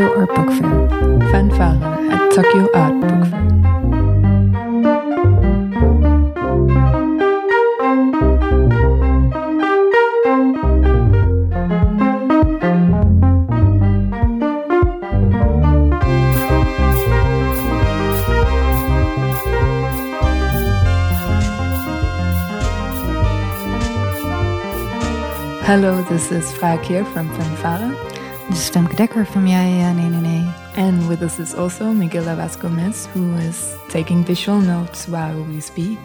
Tokyo Art Book Fair. Fanfare at Tokyo Art Book Fair. Hello, this is Fraak here from Fanfare. Dit is Femke Dekker van Jij Ja Nee Nee Nee. And with us is also Miguel Abas Gomez, who is taking visual notes while we speak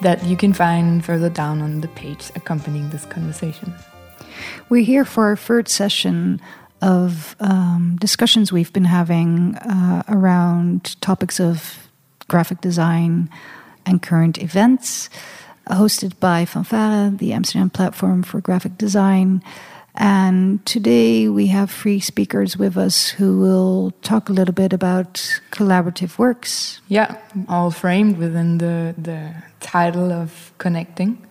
that you can find further down on the page accompanying this conversation. We're here for our third session of um, discussions we've been having uh, around topics of graphic design and current events, hosted by Fanfare, the Amsterdam platform for graphic design. And today we have three speakers with us who will talk a little bit about collaborative works. Yeah, all framed within the, the title of connecting.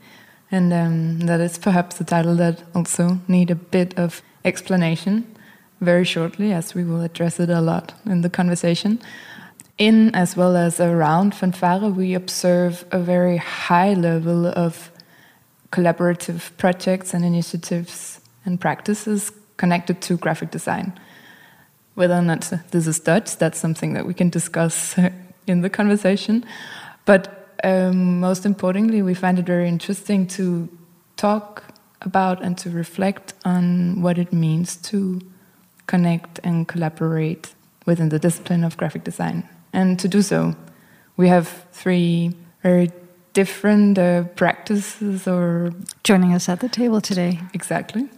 And um, that is perhaps the title that also need a bit of explanation very shortly, as we will address it a lot in the conversation. In as well as around Fanfare, we observe a very high level of collaborative projects and initiatives and practices connected to graphic design. Whether or not this is Dutch, that's something that we can discuss in the conversation. But um, most importantly, we find it very interesting to talk about and to reflect on what it means to connect and collaborate within the discipline of graphic design. And to do so, we have three very different uh, practices or. Joining us at the table today. Exactly.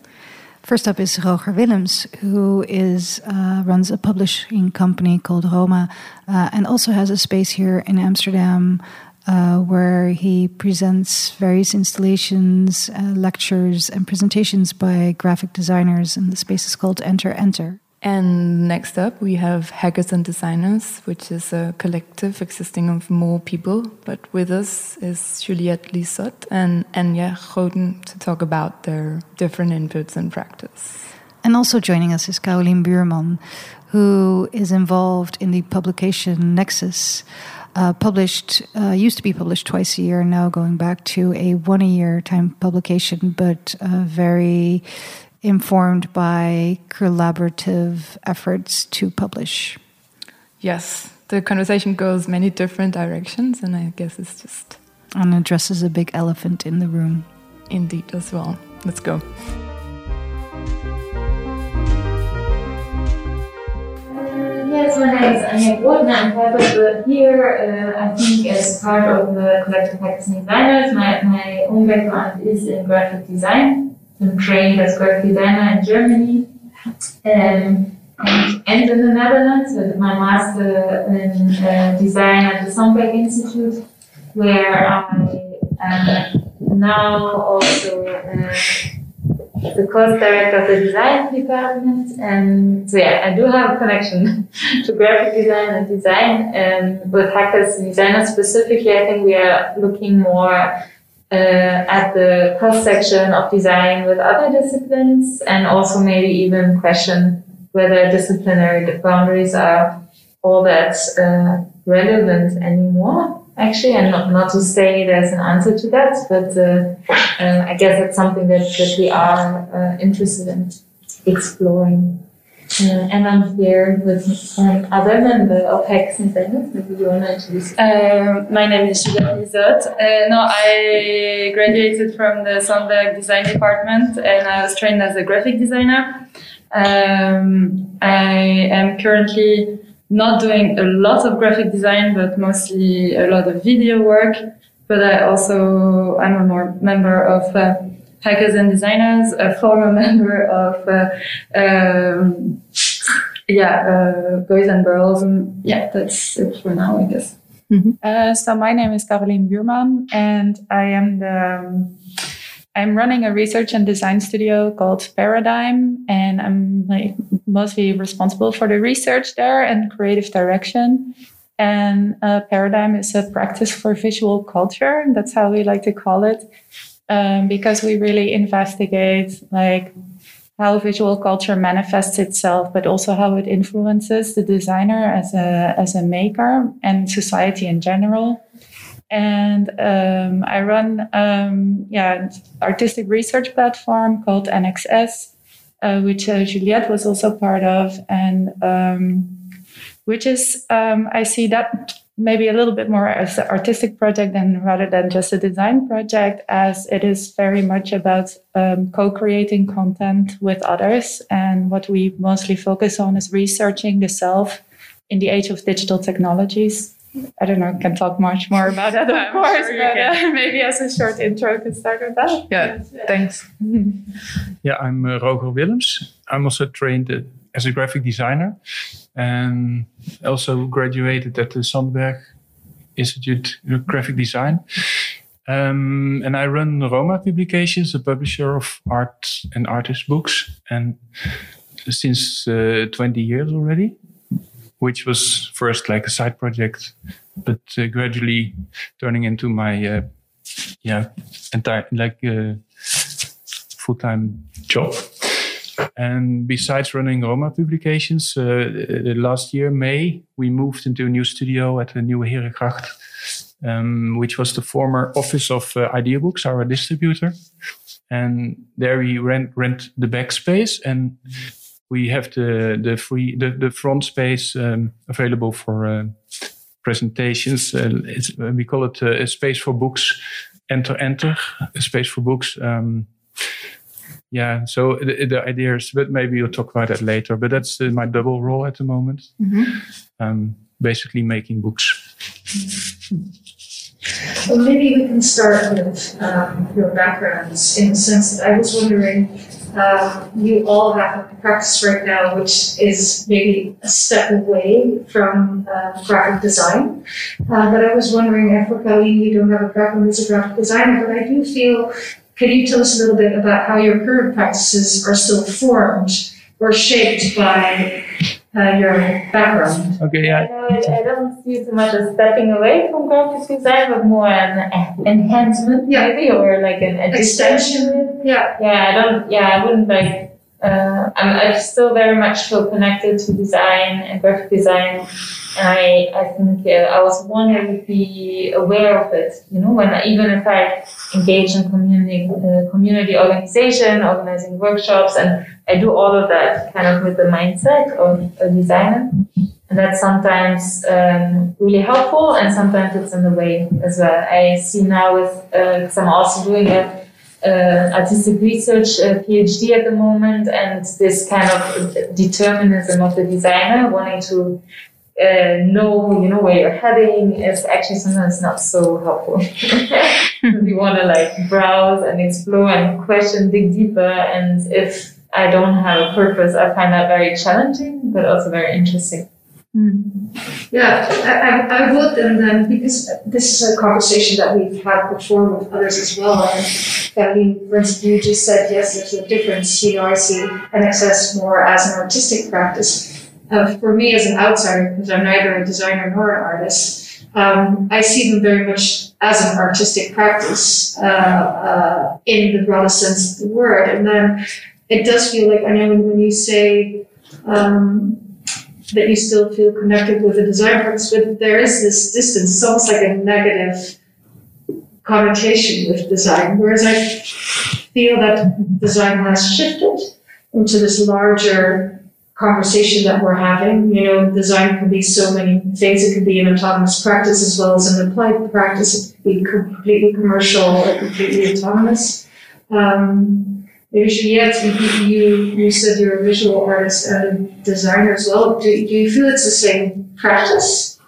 First up is Roger Willems, who is uh, runs a publishing company called Roma, uh, and also has a space here in Amsterdam uh, where he presents various installations, uh, lectures, and presentations by graphic designers. And the space is called Enter Enter. And next up, we have Hackers and Designers, which is a collective existing of more people. But with us is Juliette Lizotte and Anja Groten to talk about their different inputs and practice. And also joining us is Karolien Buurman, who is involved in the publication NXS. Uh, published, uh, used to be published twice a year, now going back to a one a year time publication, but uh, very informed by collaborative efforts to publish. Yes, the conversation goes many different directions, and I guess it's just. And addresses a big elephant in the room. Indeed, as well. Let's go. Yes, my name is Anja Groten. I'm part of the here, uh, I think, as part of the Collective Hackers and Designers. My, my own background is in graphic design. I'm trained as graphic designer in Germany um, and, and in the Netherlands. I did my master in uh, design at the Sandberg Institute, where I am now also uh, the course director of the design department. And so, yeah, I do have a connection to graphic design and design. And with hackers and designers specifically, I think we are looking more uh, at the cross section of design with other disciplines and also maybe even question whether disciplinary boundaries are all that uh, relevant anymore actually, and not, not to say there's an answer to that, but uh, uh, I guess it's something that, that we are uh, interested in exploring. Uh, and I'm here with um, other member of Hacks and Designers. Maybe you want to introduce uh, My name is Juliette Lizotte. Uh, no, I graduated from the Sandberg Design Department and I was trained as a graphic designer. Um, I am currently not doing a lot of graphic design, but mostly a lot of video work. But I also, I'm a more member of uh, Hackers and Designers, a former member of, uh, um, yeah, uh, Boys and Girls. And yeah, that's it for now, I guess. Mm-hmm. Uh, so my name is Karolien Buurman and I am the, um, I'm running a research and design studio called Paradyme, and I'm like mostly responsible for the research there and creative direction. And uh, Paradyme is a practice for visual culture. That's how we like to call it, um, because we really investigate like how visual culture manifests itself, but also how it influences the designer as a as a maker and society in general. And um, I run um, yeah artistic research platform called NXS, uh, which uh, Juliette was also part of, and um, which is um, I see that maybe a little bit more as an artistic project than rather than just a design project, as it is very much about um, co-creating content with others. And what we mostly focus on is researching the self in the age of digital technologies. I don't know, can talk much more about that, of course, sure but uh, maybe as a short intro, could start with that. Yeah, thanks. yeah, I'm uh, Roger Willems. I'm also trained as a graphic designer and also graduated at the Sandberg Institute of Graphic Design. Um, and I run Roma Publications, a publisher of art and artist books, and since uh, 20 years already, which was first like a side project, but uh, gradually turning into my uh, yeah entire like uh, full time job. And besides running Roma publications, uh, last year, May, we moved into a new studio at the Nieuwe Herengracht, um, which was the former office of uh, Idea Books, our distributor. And there we rent, rent the back space and we have the, the free, the, the front space um, available for uh, presentations. Uh, we call it uh, a space for books, enter, enter, a space for books. Um, yeah so the, the idea is but maybe we'll talk about that later but that's uh, my double role at the moment mm-hmm. um, basically making books well maybe we can start with um, your backgrounds in the sense that i was wondering uh, you all have a practice right now which is maybe a step away from uh, graphic design. Uh, but I was wondering, if for Colleen, you don't have a background as a graphic designer, but I do feel can you tell us a little bit about how your current practices are still formed or shaped by uh, your background? Okay, yeah. I, I, don't see too much as stepping away from graphic design, but more an enhancement, yeah. maybe, or like an extension. Yeah. Yeah, I don't. Yeah, I wouldn't like uh, I'm, I still very much feel connected to design and graphic design. And I, I think uh, I was one would be aware of it, you know, when even if I engage in community, uh, community organization, organizing workshops, and I do all of that kind of with the mindset of a designer. And that's sometimes um, really helpful, and sometimes it's in the way as well. I see now with, because uh, I'm also doing uh, artistic research uh, PhD at the moment, and this kind of determinism of the designer wanting to uh, know, you know, where you're heading is actually sometimes not so helpful. you want to like browse and explore and question, dig deeper, and if I don't have a purpose, I find that very challenging, but also very interesting. Mm. Yeah, I, I, would, and then because this is a conversation that we've had before with others as well. And I mean, for instance, you just said yes, there's a difference. You know, I see NXS more as an artistic practice. Uh, for me, as an outsider, because I'm neither a designer nor an artist, um, I see them very much as an artistic practice uh, uh, in the broadest sense of the word. And then it does feel like I know when you say. Um, that you still feel connected with the design practice, but there is this distance. It's almost like a negative connotation with design, whereas I feel that design has shifted into this larger conversation that we're having. You know, design can be so many things. It could be an autonomous practice as well as an applied practice. It could be completely commercial or completely autonomous. Um, Maybe Juliette, you, you said you're a visual artist and a designer as well. Do, do you feel it's the same practice?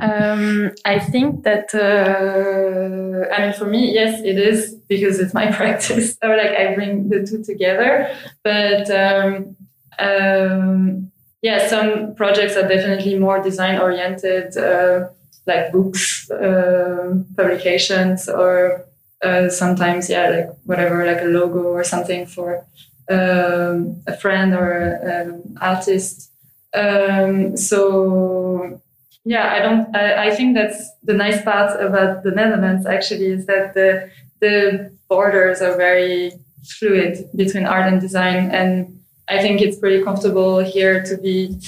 Um, I think that, uh, I mean, for me, yes, it is because it's my practice. or like I bring the two together. But um, um, yeah, some projects are definitely more design oriented, uh, like books, uh, publications, or uh, sometimes yeah like whatever like a logo or something for um, a friend or an um, artist um, so yeah i don't I, I, think that's the nice part about the netherlands actually is that the the borders are very fluid between art and design. And I think it's pretty comfortable here to be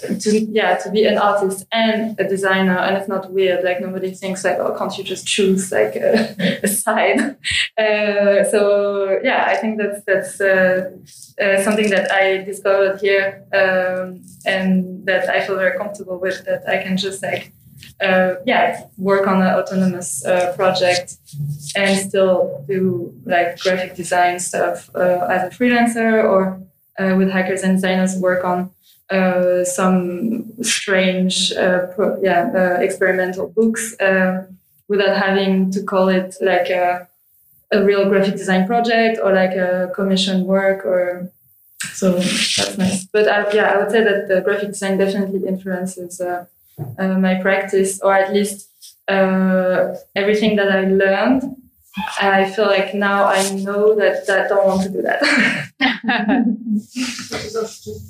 to yeah to be an artist and a designer and it's not weird like nobody thinks like oh can't you just choose like a, a side? Uh, so yeah i think that's that's uh, uh, something that i discovered here um, and that i feel very comfortable with that i can just like uh, yeah work on an autonomous uh, project and still do like graphic design stuff uh, as a freelancer or with hackers and designers work on uh, some strange, uh, pro- yeah, uh, experimental books without having to call it like a, a real graphic design project or like a commission work or so that's nice. But I, yeah, I would say that the graphic design definitely influences uh, uh, my practice, or at least uh, everything that I learned. I feel like now I know that, that I don't want to do that.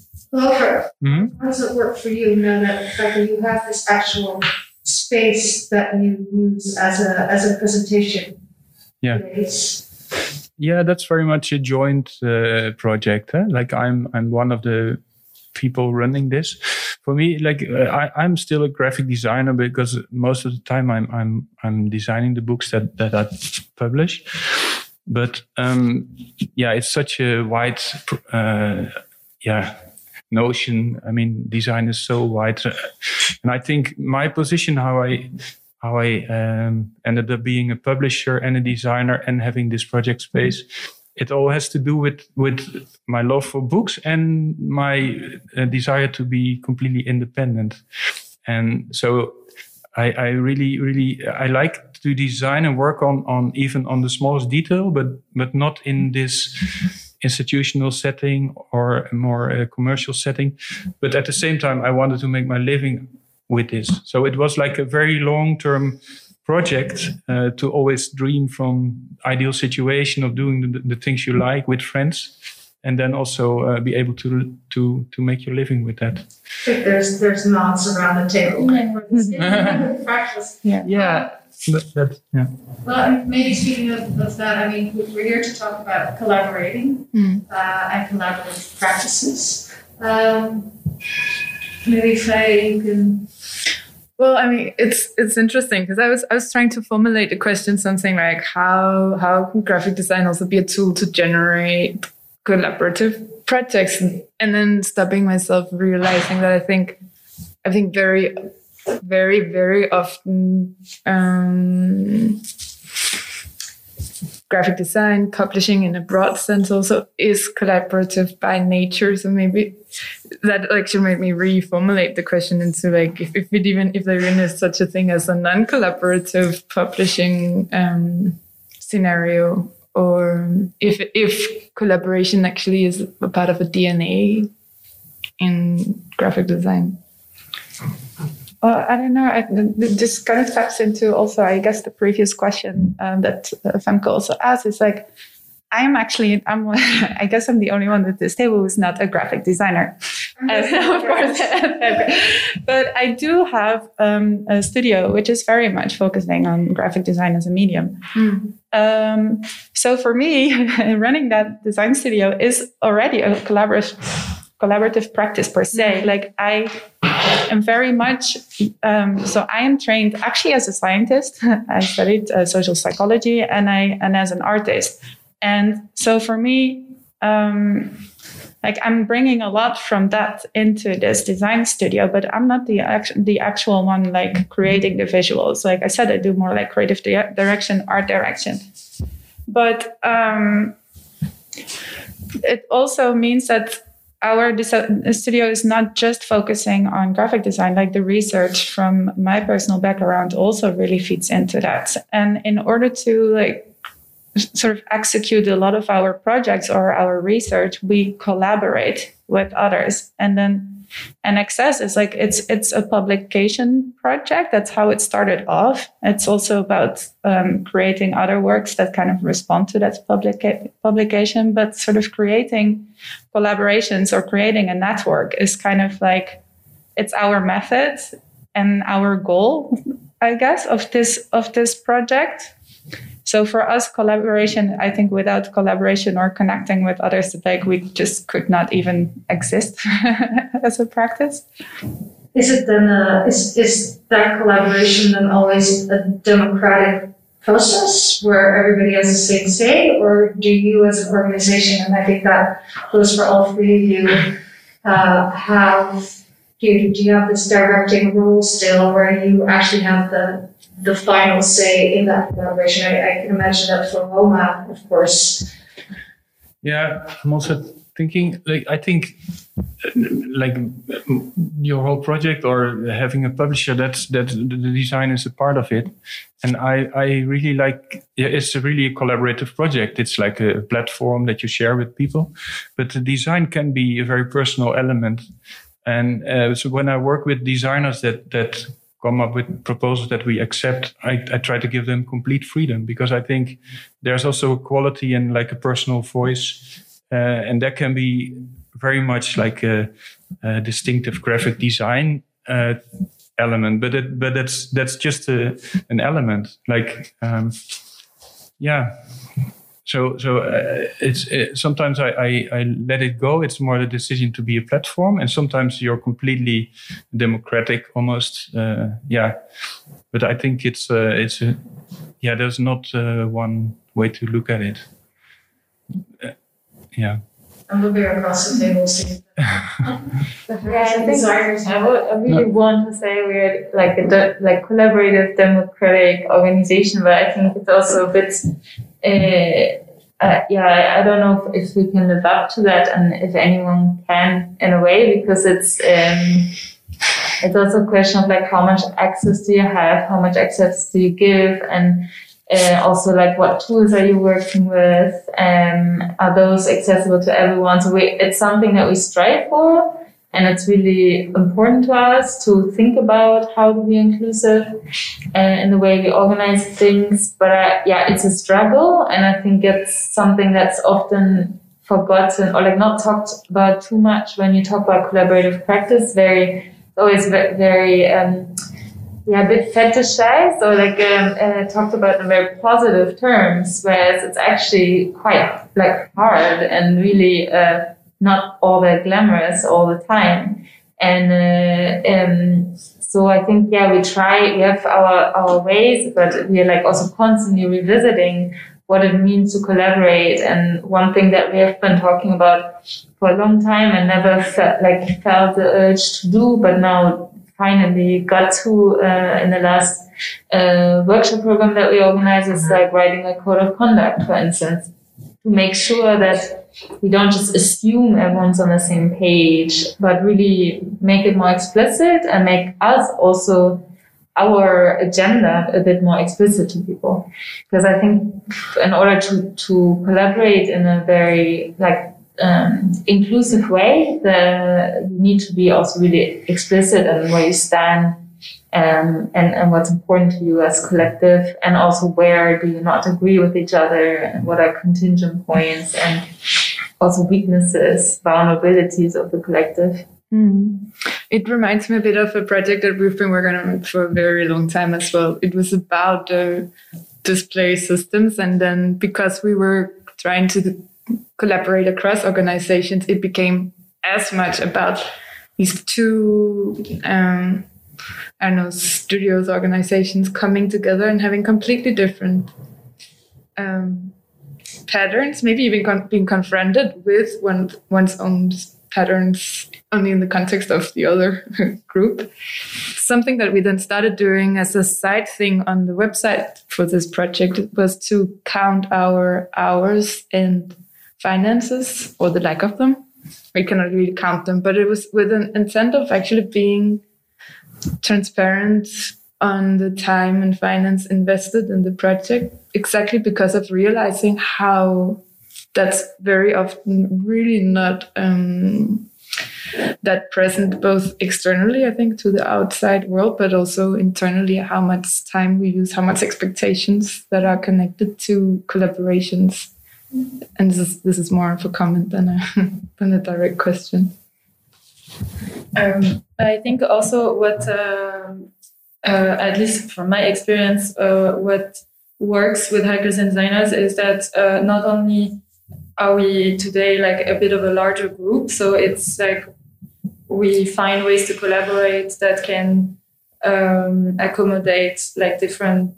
Lover, mm-hmm. how does it work for you now that like, you have this actual space that you use as a as a presentation? Yeah. Place? Yeah, that's very much a joint uh, project. Huh? Like I'm I'm one of the people running this. For me, like uh, I, I'm still a graphic designer because most of the time I'm I'm I'm designing the books that that I publish. But um, yeah, it's such a wide uh, yeah notion. I mean, design is so wide, and I think my position, how I how I um, ended up being a publisher and a designer and having this project space, it all has to do with with my love for books and my uh, desire to be completely independent. And so I, I really, really, I like to design and work on, on even on the smallest detail, but, but not in this institutional setting or a more uh, commercial setting. But at the same time, I wanted to make my living with this. So it was like a very long term project uh, to always dream from ideal situation of doing the, the, things you like with friends and then also uh, be able to to to make your living with that. There's there's nods around the table. Yeah. Yeah that, that, yeah. Well, maybe speaking of, of, that, I mean, we're here to talk about collaborating mm. uh, and collaborative practices. Um, maybe Faye, you can. Well, I mean, it's it's interesting because I was I was trying to formulate a question, something like how how can graphic design also be a tool to generate collaborative projects, and then stopping myself, realizing that I think I think very very, very often um, graphic design, publishing in a broad sense also is collaborative by nature. So maybe that actually made me reformulate the question into like if, if it even if there such a thing as a non-collaborative publishing um, scenario or if if collaboration actually is a part of a DNA in graphic design. Well, I don't know. I, this kind of taps into also, I guess, the previous question um, that uh, Femke also asked is like, I'm actually, I'm, I guess I'm the only one at this table who's not a graphic designer. of course. but I do have um, a studio which is very much focusing on graphic design as a medium. Mm. Um, so for me, running that design studio is already a collaborative collaborative practice per se. Like I am very much um, so I am trained actually as a scientist. I studied uh, social psychology and I and as an artist. And so for me, um, like I'm bringing a lot from that into this design studio, but I'm not the act- the actual one like creating the visuals. Like I said, I do more like creative di- direction, art direction. But um, it also means that our uh, studio is not just focusing on graphic design like the research from my personal background also really feeds into that. And in order to like sort of execute a lot of our projects or our research we collaborate with others. And then NXS is like it's it's a publication project. That's how it started off. It's also about um, creating other works that kind of respond to that publica- publication, but sort of creating collaborations or creating a network is kind of like it's our method and our goal, I guess, of this of this project. So for us, collaboration, I think without collaboration or connecting with others, like we just could not even exist as a practice. Is it then a, is, is that collaboration then always a democratic process where everybody has the same say, or do you as an organization, and I think that goes for all three of you, uh, have do you, do you have this directing role still where you actually have the the final say in that collaboration? I, I can imagine that for Roma, of course. Yeah, I'm also thinking like I think like your whole project or having a publisher that's that the design is a part of it and i i really like yeah, it's a really a collaborative project it's like a platform that you share with people but the design can be a very personal element and uh, so when i work with designers that that come up with proposals that we accept I, I try to give them complete freedom because i think there's also a quality and like a personal voice uh, and that can be very much like a, a distinctive graphic design uh, element, but it, but that's that's just a, an element. Like, um, yeah. So so uh, it's it, sometimes I, I, I let it go. It's more the decision to be a platform, and sometimes you're completely democratic, almost. Uh, yeah, but I think it's uh, it's a, yeah. There's not uh, one way to look at it. Uh, yeah. I'm looking across the table, seeing. yeah, I think I, would, I really want to say we're like a de- like collaborative democratic organization, but I think it's also a bit. Uh, uh, yeah, I, don't know if, if, we can live up to that, and if anyone can in a way, because it's um, it's also a question of like how much access do you have, how much access do you give, and uh, also like what tools are you working with um, are those accessible to everyone? So we, it's something that we strive for and it's really important to us to think about how to be inclusive uh, in the way we organize things. But uh, yeah it's a struggle. And i think it's something that's often forgotten or like not talked about too much when you talk about collaborative practice. Very always very um, yeah, a bit fetishized or like um, uh, talked about in very positive terms, whereas it's actually quite like hard and really uh, not all that glamorous all the time. And uh, um, so I think yeah, we try. We have our our ways, but we are like also constantly revisiting what it means to collaborate. And one thing that we have been talking about for a long time and never felt like felt the urge to do, but now finally got to uh, in the last uh, workshop program that we organized is like writing a code of conduct, for instance, to make sure that we don't just assume everyone's on the same page, but really make it more explicit and make us also our agenda a bit more explicit to people. Because I think in order to, to collaborate in a very like um, inclusive way, the, you need to be also really explicit on where you stand um, and, and what's important to you as collective, and also where do you not agree with each other, and what are contingent points, and also weaknesses, vulnerabilities of the collective. Mm. It reminds me a bit of a project that we've been working on for a very long time as well. It was about the display systems, and then because we were trying to collaborate across organizations, it became as much about these two, um, I don't know, studios, organizations coming together and having completely different um, patterns, maybe even con- being confronted with one, one's own patterns only in the context of the other group. Something that we then started doing as a side thing on the website for this project was to count our hours and finances or the lack of them. We cannot really count them, but it was with an intent of actually being transparent on the time and finance invested in the project, exactly because of realizing how that's very often really not um, that present both externally i think to the outside world but also internally how much time we use how much expectations that are connected to collaborations and this is this is more of a comment than a than a direct question. Um, I think also what, uh, uh, at least from my experience, uh, what works with hackers and designers is that uh, not only are we today like a bit of a larger group, so it's like we find ways to collaborate that can um, accommodate like different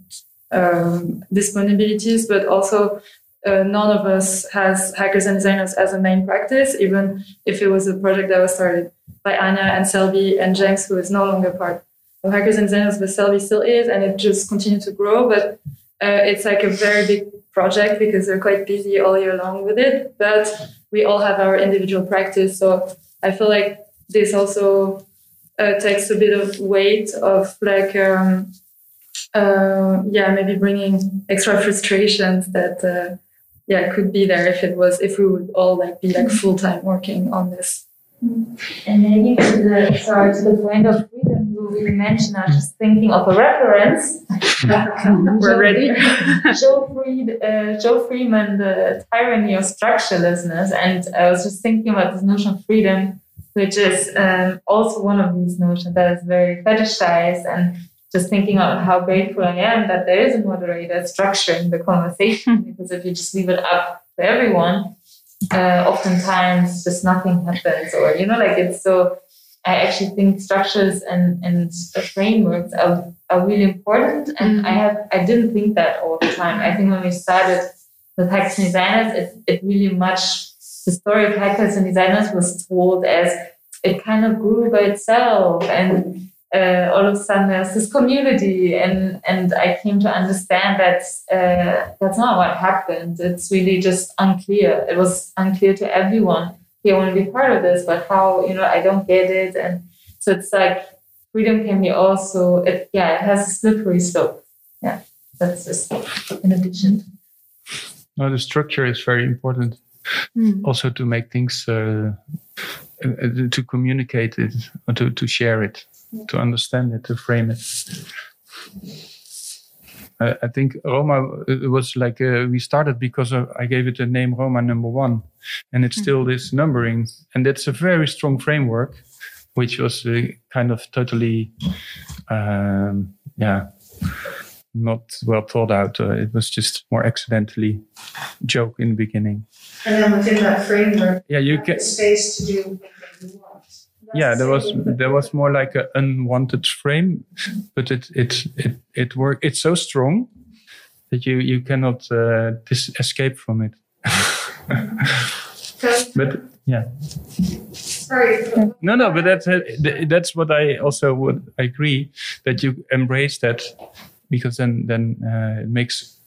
um, disponibilities, but also uh, none of us has hackers and designers as a main practice, even if it was a project that was started by Anja and Selby and James, who is no longer part of hackers and designers, but Selby still is, and it just continued to grow. But uh, it's like a very big project because they're quite busy all year long with it. But we all have our individual practice, so I feel like this also uh, takes a bit of weight of like um, uh, yeah maybe bringing extra frustrations that uh, yeah could be there if it was if we would all like be like full time working on this. And maybe to the to the point of you mentioned, I was just thinking of a reference. We're ready. Joe, Fried, uh, Jo Freeman, the tyranny of structurelessness, and I was just thinking about this notion of freedom, which is um, also one of these notions that is very fetishized and just thinking of how grateful I am that there is a moderator structuring the conversation because if you just leave it up to everyone, uh, oftentimes just nothing happens or you know like it's so i actually think structures and and frameworks are, are really important and mm-hmm. i have i didn't think that all the time i think when we started with hackers and designers it, it really much the story of hackers and designers was told as it kind of grew by itself and uh, all of a sudden there's this community and and I came to understand that uh, that's not what happened. It's really just unclear. It was unclear to everyone. They want to be part of this, but how? You know, I don't get it. And so it's like freedom can be also it. Yeah, it has a slippery slope. Yeah, that's just in addition. No, the structure is very important. Mm. Also to make things uh, uh, to communicate it, to to share it to understand it, to frame it. I, I think Roma it was like uh, we started because I gave it the name Roma number one, and it's still this numbering, and that's a very strong framework, which was uh, kind of totally, um, yeah, not well thought out. Uh, it was just more accidentally joke in the beginning. And then within that framework, yeah, you get space to do yeah there was there was more like an unwanted frame but it it it it work it's so strong that you you cannot uh, dis- escape from it. But yeah. Sorry no no but that's uh, that's what i also would agree that you embrace that because then then uh, it makes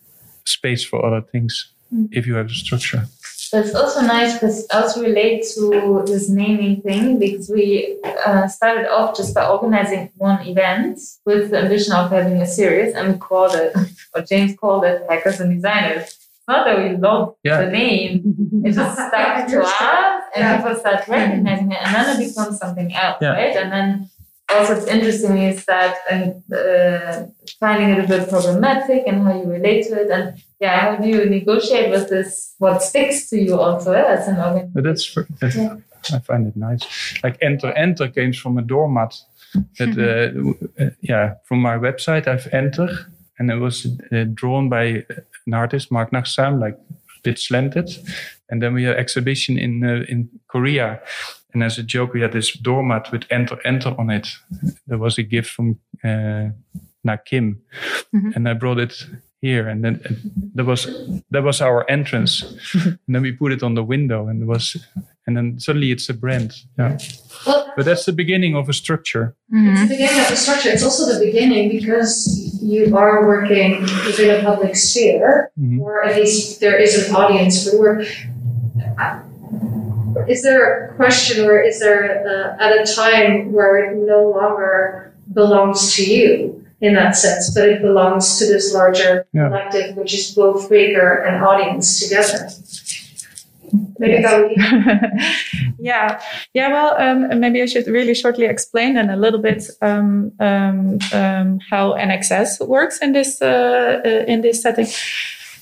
space for other things mm. if you have a structure but it's also nice because also relate to this naming thing because we uh, started off just by organizing one event with the ambition of having a series, and we called it, or James called it, Hackers and Designers. Not that we love yeah. the name; it just stuck to us, and yeah. people start recognizing it, and then it becomes something else, yeah. right? And then also it's interesting is that and uh, finding it a bit problematic and how you relate to it and yeah how do you negotiate with this what sticks to you also eh, as an organization but that's, that's yeah. i find it nice. Like enter enter came from a doormat that uh, uh, yeah from my website. I've enter and it was uh, drawn by an artist mark Nagsam, like a bit slanted and then we had exhibition in uh, in korea and as a joke, we had this doormat with enter, enter on it. There was a gift from uh, Kim. Mm-hmm. And I brought it here. And then that was that was our entrance. and then we put it on the window and it was and then suddenly it's a brand. Yeah. Well, but that's the beginning of a structure. Mm-hmm. It's the beginning of a structure. It's also the beginning because you are working within a public sphere, mm-hmm. or at least there is an audience for the work is there a question or is there a, at a time where it no longer belongs to you in that sense, but it belongs to this larger yeah. collective, which is both maker and audience together? Maybe yeah, yeah. Well, um, maybe I should really shortly explain and a little bit um, um, um how NXS works in this uh, uh, in this setting.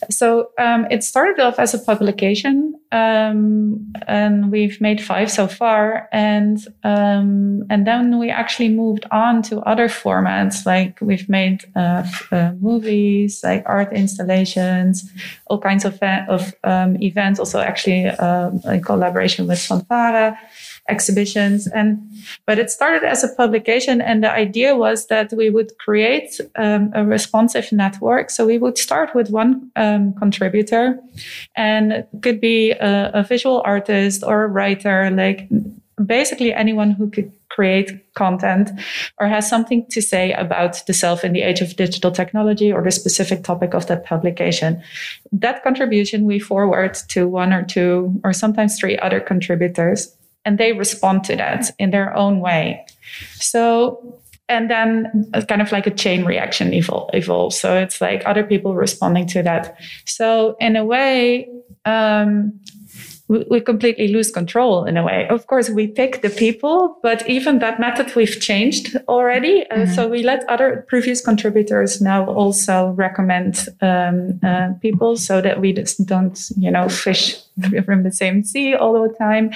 So um, it started off as a publication, um, and we've made five so far, and um, and then we actually moved on to other formats. Like we've made uh, uh, movies, like art installations, all kinds of of um, events. Also, actually, uh, in collaboration with Fanfare exhibitions. And but it started as a publication and the idea was that we would create um, a responsive network. So we would start with one um, contributor and it could be a, a visual artist or a writer like basically anyone who could create content or has something to say about the self in the age of digital technology or the specific topic of that publication. That contribution we forward to one or two or sometimes three other contributors and they respond to that in their own way. So, and then kind of like a chain reaction evolves. So it's like other people responding to that. So in a way, um, we, we completely lose control in a way. Of course, we pick the people, but even that method we've changed already. Uh, mm-hmm. So we let other previous contributors now also recommend um, uh, people so that we just don't, you know, fish from the same sea all the time.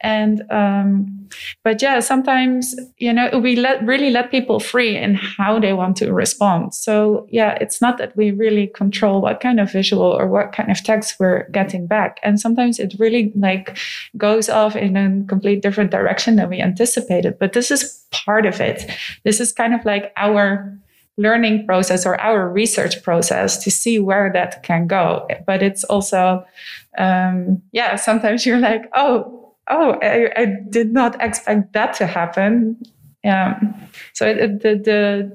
And, um, but yeah, sometimes, you know, we let really let people free in how they want to respond. So yeah, it's not that we really control what kind of visual or what kind of text we're getting back. And sometimes it really like goes off in a complete different direction than we anticipated. But this is part of it. This is kind of like our learning process or our research process to see where that can go. But it's also, um, yeah, sometimes you're like, oh, oh, I, I did not expect that to happen. Yeah. So it, the, the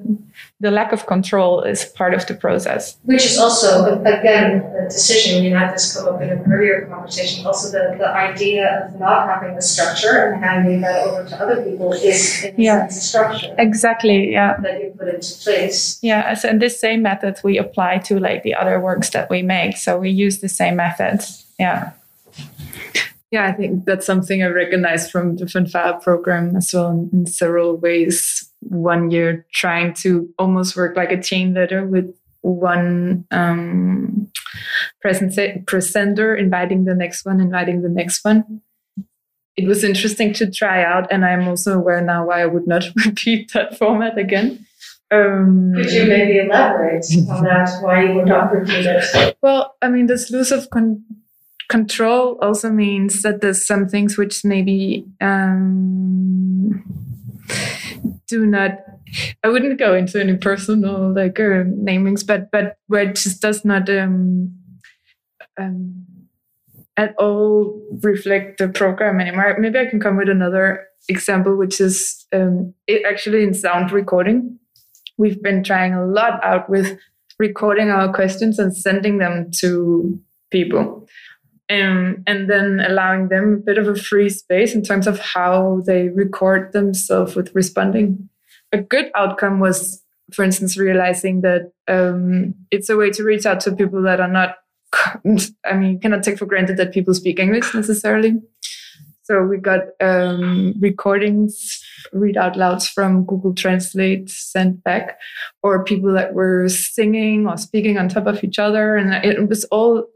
the lack of control is part of the process. Which is also again a decision. You had this come up in an earlier conversation. Also, the, the idea of not having a structure and handing that over to other people is in yeah. sense a structure. Exactly. Yeah. That you put into place. Yeah. So in this same method we apply to like the other works that we make. So we use the same methods. Yeah. Yeah, I think that's something I recognize from the Fanfare program as well in, in several ways. One year trying to almost work like a chain letter with one um, present- presenter inviting the next one, inviting the next one. It was interesting to try out, and I'm also aware now why I would not repeat that format again. Um, Could you maybe elaborate on that? Why you would not repeat it? Well, I mean, this loss of con- control also means that there's some things which maybe um, do not i wouldn't go into any personal like uh, namings but but where it just does not um, um, at all reflect the program anymore. Maybe i can come with another example which is um, it actually in sound recording. We've been trying a lot out with recording our questions and sending them to people um, and then allowing them a bit of a free space in terms of how they record themselves with responding. A good outcome was, for instance, realizing that um, it's a way to reach out to people that are not, I mean, you cannot take for granted that people speak English necessarily. So we got um, recordings, read out louds from Google Translate sent back, or people that were singing or speaking on top of each other. And it was all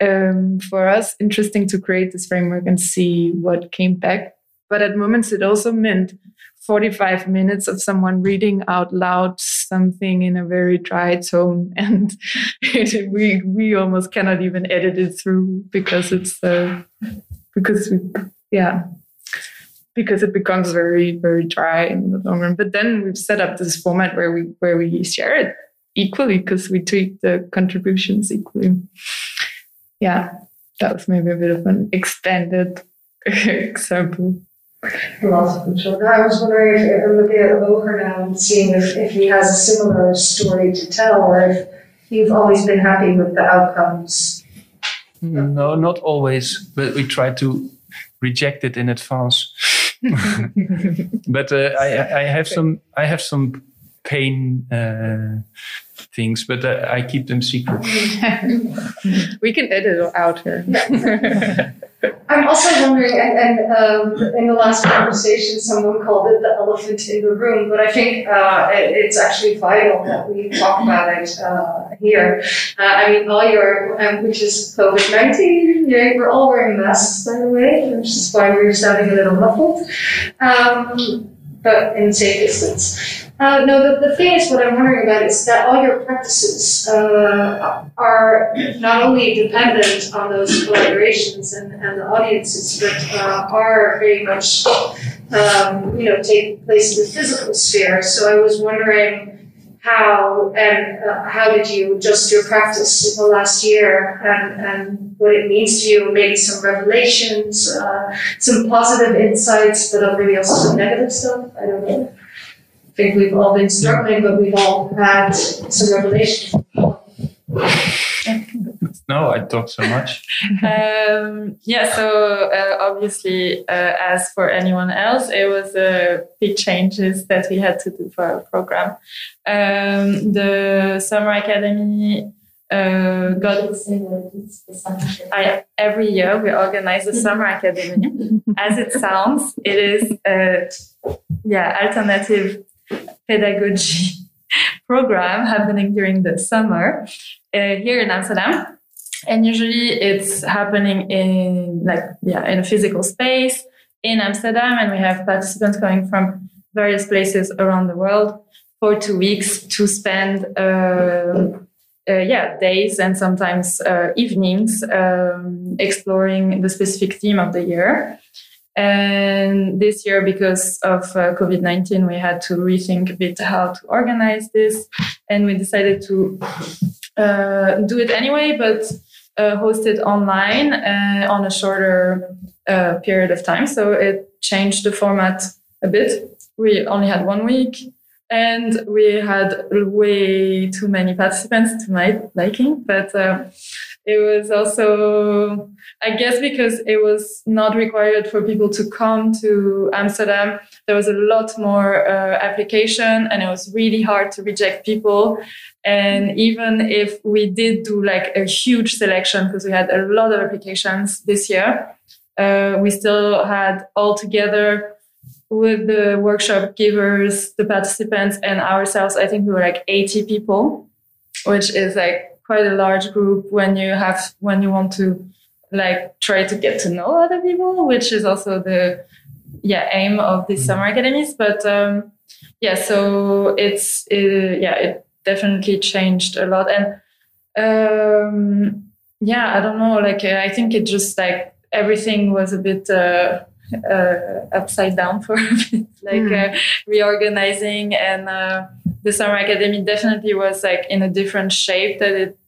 um, for us interesting to create this framework and see what came back. But at moments, it also meant 45 minutes of someone reading out loud something in a very dry tone. And it, we, we almost cannot even edit it through because it's, uh, because we, yeah, because it becomes very, very dry in the long run. But then we've set up this format where we, where we share it equally because we treat the contributions equally yeah, that was maybe a bit of an extended example. Lots of control. I was wondering if you're looking at Roger now and seeing if, if he has a similar story to tell, or if you've always been happy with the outcomes. No, not always, but we try to reject it in advance. but uh, I, I have some I have some pain uh, things, but uh, I keep them secret. we can edit it out here. I'm also wondering, and, and um, in the last conversation, someone called it the elephant in the room, but I think uh, it, it's actually vital that we talk about it uh, here. Uh, I mean, all your, um, which is COVID 19, yeah, we're all wearing masks, by the way, which is why we're sounding a little muffled, um, but in safe distance. Uh, no, the, the thing is, what I'm wondering about is that all your practices uh, are not only dependent on those collaborations and, and the audiences, but uh, are very much, um, you know, take place in the physical sphere. So I was wondering how and uh, how did you adjust your practice in the last year and, and what it means to you, maybe some revelations, uh, some positive insights, but maybe also some negative stuff. I don't know think we've all been struggling, but we've all had some revelation. No, I talk so much. um, yeah, so uh, obviously, uh, as for anyone else, it was uh, big changes that we had to do for our program. Um, the Summer Academy uh, got I, every year we organize a summer academy. As it sounds, it is a yeah alternative pedagogy program happening during the summer uh, here in Amsterdam. And usually it's happening in like, yeah, in a physical space in Amsterdam. And we have participants coming from various places around the world for two weeks to spend, uh, uh, yeah, days and sometimes uh, evenings um, exploring the specific theme of the year. And this year, because of uh, COVID 19, we had to rethink a bit how to organize this. And we decided to uh, do it anyway, but uh, host it online uh, on a shorter uh, period of time. So it changed the format a bit. We only had one week. And we had way too many participants to my liking, but uh, it was also i guess because it was not required for people to come to amsterdam. There was a lot more uh, application and it was really hard to reject people. And even if we did do like a huge selection because we had a lot of applications this year uh, we still had all together with the workshop givers the participants and ourselves i think we were like 80 people which is like quite a large group when you have when you want to like try to get to know other people, which is also the yeah aim of these summer academies. But um, yeah, so it's it, yeah, it definitely changed a lot, and um, yeah, I don't know, like I think it just like everything was a bit. Uh, uh, upside down for a bit, like mm. uh, reorganizing. And uh, the summer academy definitely was like in a different shape that it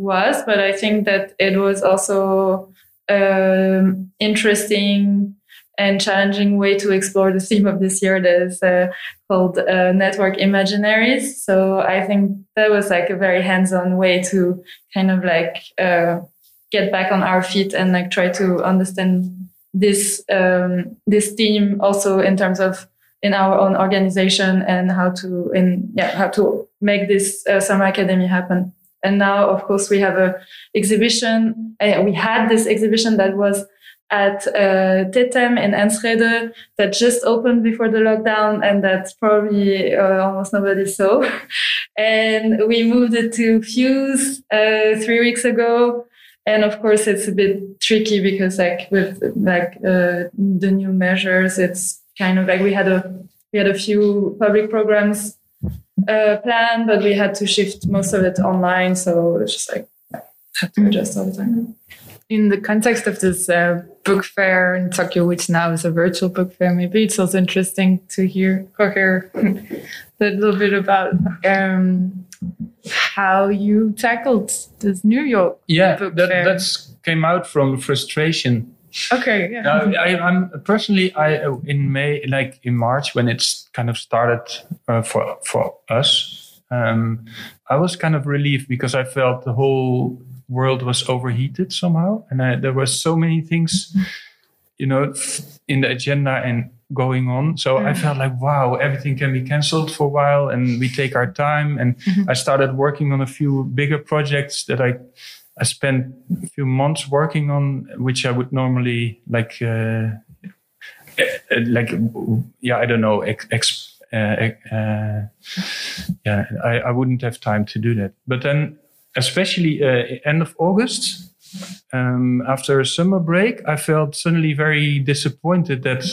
was, but I think that it was also um, interesting and challenging way to explore the theme of this year that is uh, called uh, network imaginaries. So I think that was like a very hands-on way to kind of like uh, get back on our feet and like try to understand this um, this theme also in terms of in our own organization and how to in yeah how to make this uh, summer academy happen. And now, of course, we have a exhibition. Uh, we had this exhibition that was at uh, Tetem in Enschede that just opened before the lockdown and that probably uh, almost nobody saw. and we moved it to Fuse uh, three weeks ago. And of course, it's a bit tricky because like with like uh, the new measures, it's kind of like we had a we had a few public programs uh, plan, but we had to shift most of it online. So it's just like had to adjust all the time. In the context of this uh, book fair in Tokyo, which now is a virtual book fair, maybe it's also interesting to hear hear a little bit about um, how you tackled this New York yeah, book that fair. that's came out from frustration okay. Yeah. No, I, I'm personally, I in May, like in March, when it's kind of started uh, for for us, um, I was kind of relieved because I felt the whole world was overheated somehow, and I, there were so many things, you know, in the agenda, and going on. So I felt like, wow, everything can be cancelled for a while and we take our time. And I started working on a few bigger projects that I I spent a few months working on, which I would normally like, uh, uh, like, yeah, I don't know, ex, uh, uh, yeah, I, I wouldn't have time to do that. But then, especially uh, end of August, um, after a summer break, I felt suddenly very disappointed that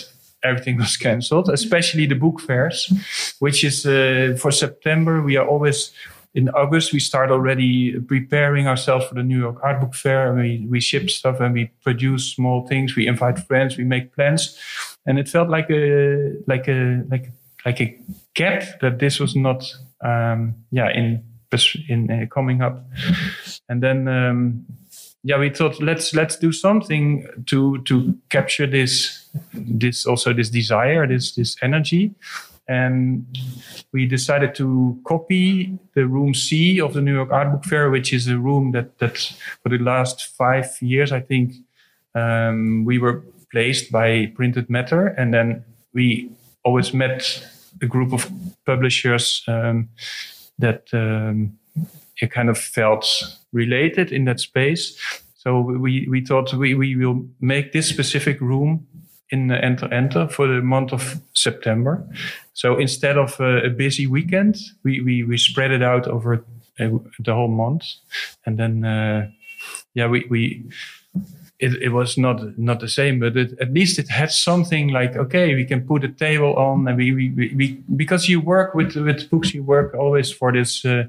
everything was cancelled, especially the book fairs, which is uh, for September. We are always in August, we start already preparing ourselves for the New York Art Book Fair. And we, we ship stuff and we produce small things. We invite friends, we make plans. And it felt like a, like a, like, like a gap that this was not, um, yeah, in, in uh, coming up. And then, um, yeah, we thought let's let's do something to to capture this this also this desire, this this energy, and we decided to copy the room C of the New York Art Book Fair, which is a room that that for the last five years, I think, um, we were placed by Printed Matter, and then we always met a group of publishers um, that um, kind of felt related in that space. So we we thought we we will make this specific room in the Enter Enter for the month of September. So instead of a, a busy weekend, we, we, we spread it out over uh, the whole month. And then, uh, yeah, we, we, it, it was not not the same, but it, at least it had something like okay, we can put a table on, and we we, we, we because you work with with books, you work always for this uh,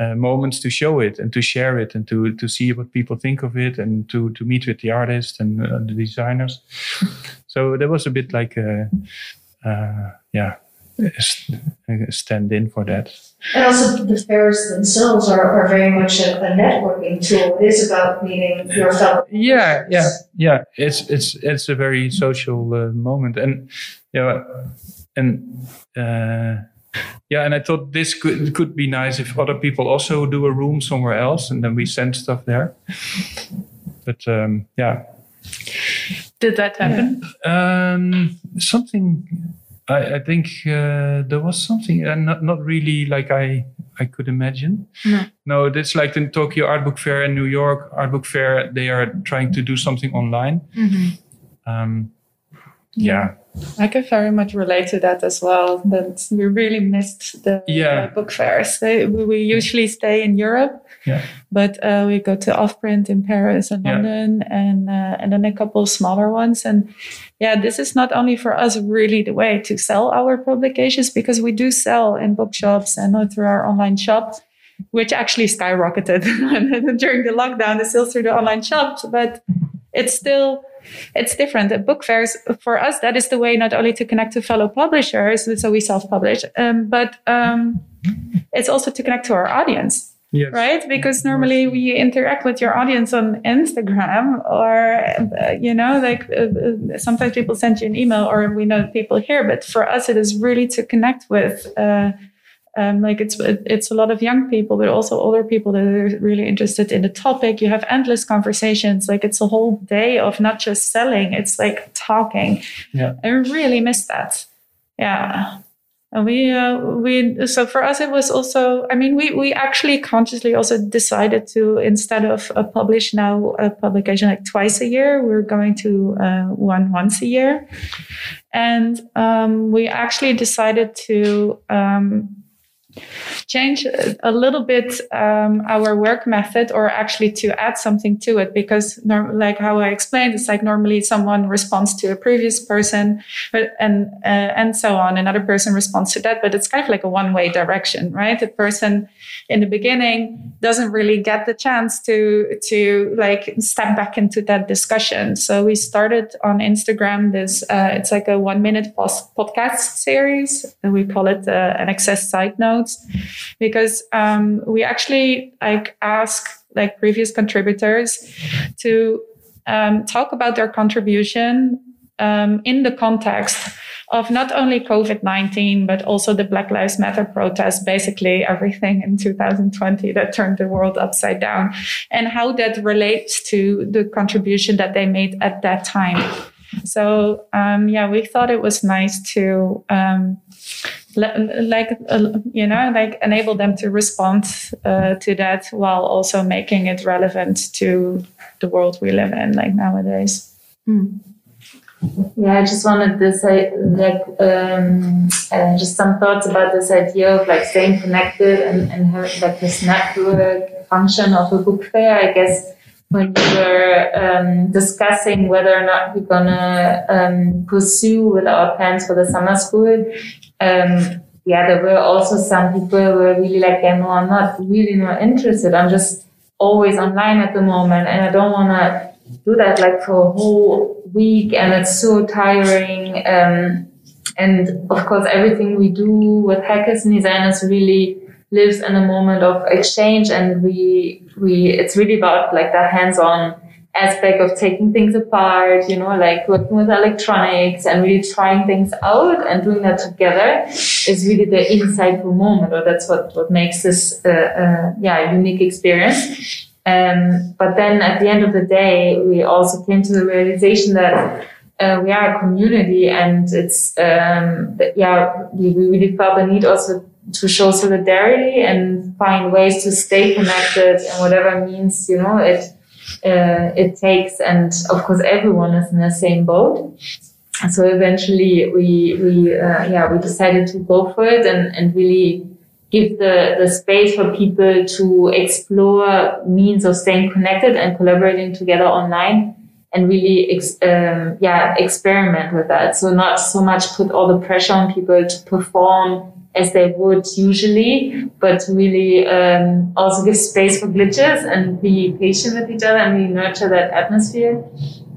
uh, moments to show it and to share it and to to see what people think of it and to to meet with the artists and uh, the designers. so that was a bit like a, uh, yeah stand in for that. And also, the fairs themselves are, are very much a, a networking tool. It is about meeting your fellow. Yeah, yeah, yeah. It's it's it's a very social uh, moment, and yeah, and uh, yeah, and I thought this could could be nice if other people also do a room somewhere else, and then we send stuff there. But um, yeah. Did that happen? Yeah. Um, something. I, I think uh, there was something, and uh, not not really like I I could imagine. No, no, it's like the Tokyo Art Book Fair and New York Art Book Fair. They are trying to do something online. Mm-hmm. Um, yeah. I can very much relate to that as well. That we really missed the, yeah. the book fairs. They, we, we, usually stay in Europe, yeah. but uh, we go to Offprint in Paris and London, yeah. and uh, and then a couple of smaller ones. And yeah, this is not only for us really the way to sell our publications because we do sell in bookshops and through our online shop which actually skyrocketed during the lockdown, the sales through the online shops. But it's still it's different. At book fairs, for us, that is the way not only to connect to fellow publishers, so we self-publish, um, but um, it's also to connect to our audience. Yes. Right? Because normally we interact with your audience on Instagram or, uh, you know, like uh, uh sometimes people send you an email or we know people here. But for us, it is really to connect with uh, um, like it's it's a lot of young people, but also older people that are really interested in the topic. You have endless conversations. Like it's a whole day of not just selling; it's like talking. Yeah, I really miss that. Yeah, and we uh, we so for us it was also. I mean, we we actually consciously also decided to instead of uh, publish now a publication like twice a year, we're going to uh, one once a year, and um, we actually decided to. Um, change a little bit um, our work method or actually to add something to it because like how i explained it's like normally someone responds to a previous person but, and uh, and so on. Another person responds to that but it's kind of like a one way direction right? The person in the beginning doesn't really get the chance to to like step back into that discussion. So we started on instagram this uh, it's like a one minute post podcast series. And we call it uh, an access side because um, we actually like ask like previous contributors to um, talk about their contribution um, in the context of not only COVID 19, but also the Black Lives Matter protests, basically everything in 2020 that turned the world upside down, and how that relates to the contribution that they made at that time. So um, yeah, we thought it was nice to um, like uh, you know like enable them to respond uh, to that while also making it relevant to the world we live in like nowadays. Mm. Yeah, I just wanted to say like um, uh, just some thoughts about this idea of like staying connected and, and having like this network function of a book fair. I guess when we were um, discussing whether or not we're gonna um, pursue with our plans for the summer school, um, yeah, there were also some people who were really like, yeah, no, I'm not really not interested. I'm just always online at the moment, and I don't want to do that like for a whole week, and it's so tiring. Um, and of course, everything we do with hackers and designers really lives in a moment of exchange and we we it's really about like that hands-on aspect of taking things apart you know like working with electronics and really trying things out and doing that together is really the insightful moment or that's what what makes this uh, uh, yeah unique experience. Um, but then at the end of the day we also came to the realization that uh, we are a community and it's um, yeah we, we really felt the need also to show solidarity and find ways to stay connected and whatever means you know it uh, it takes and of course everyone is in the same boat. So eventually we we uh, yeah we decided to go for it and and really give the the space for people to explore means of staying connected and collaborating together online and really ex- um, yeah experiment with that. So not so much put all the pressure on people to perform as they would usually, but really um, also give space for glitches and be patient with each other and really nurture that atmosphere.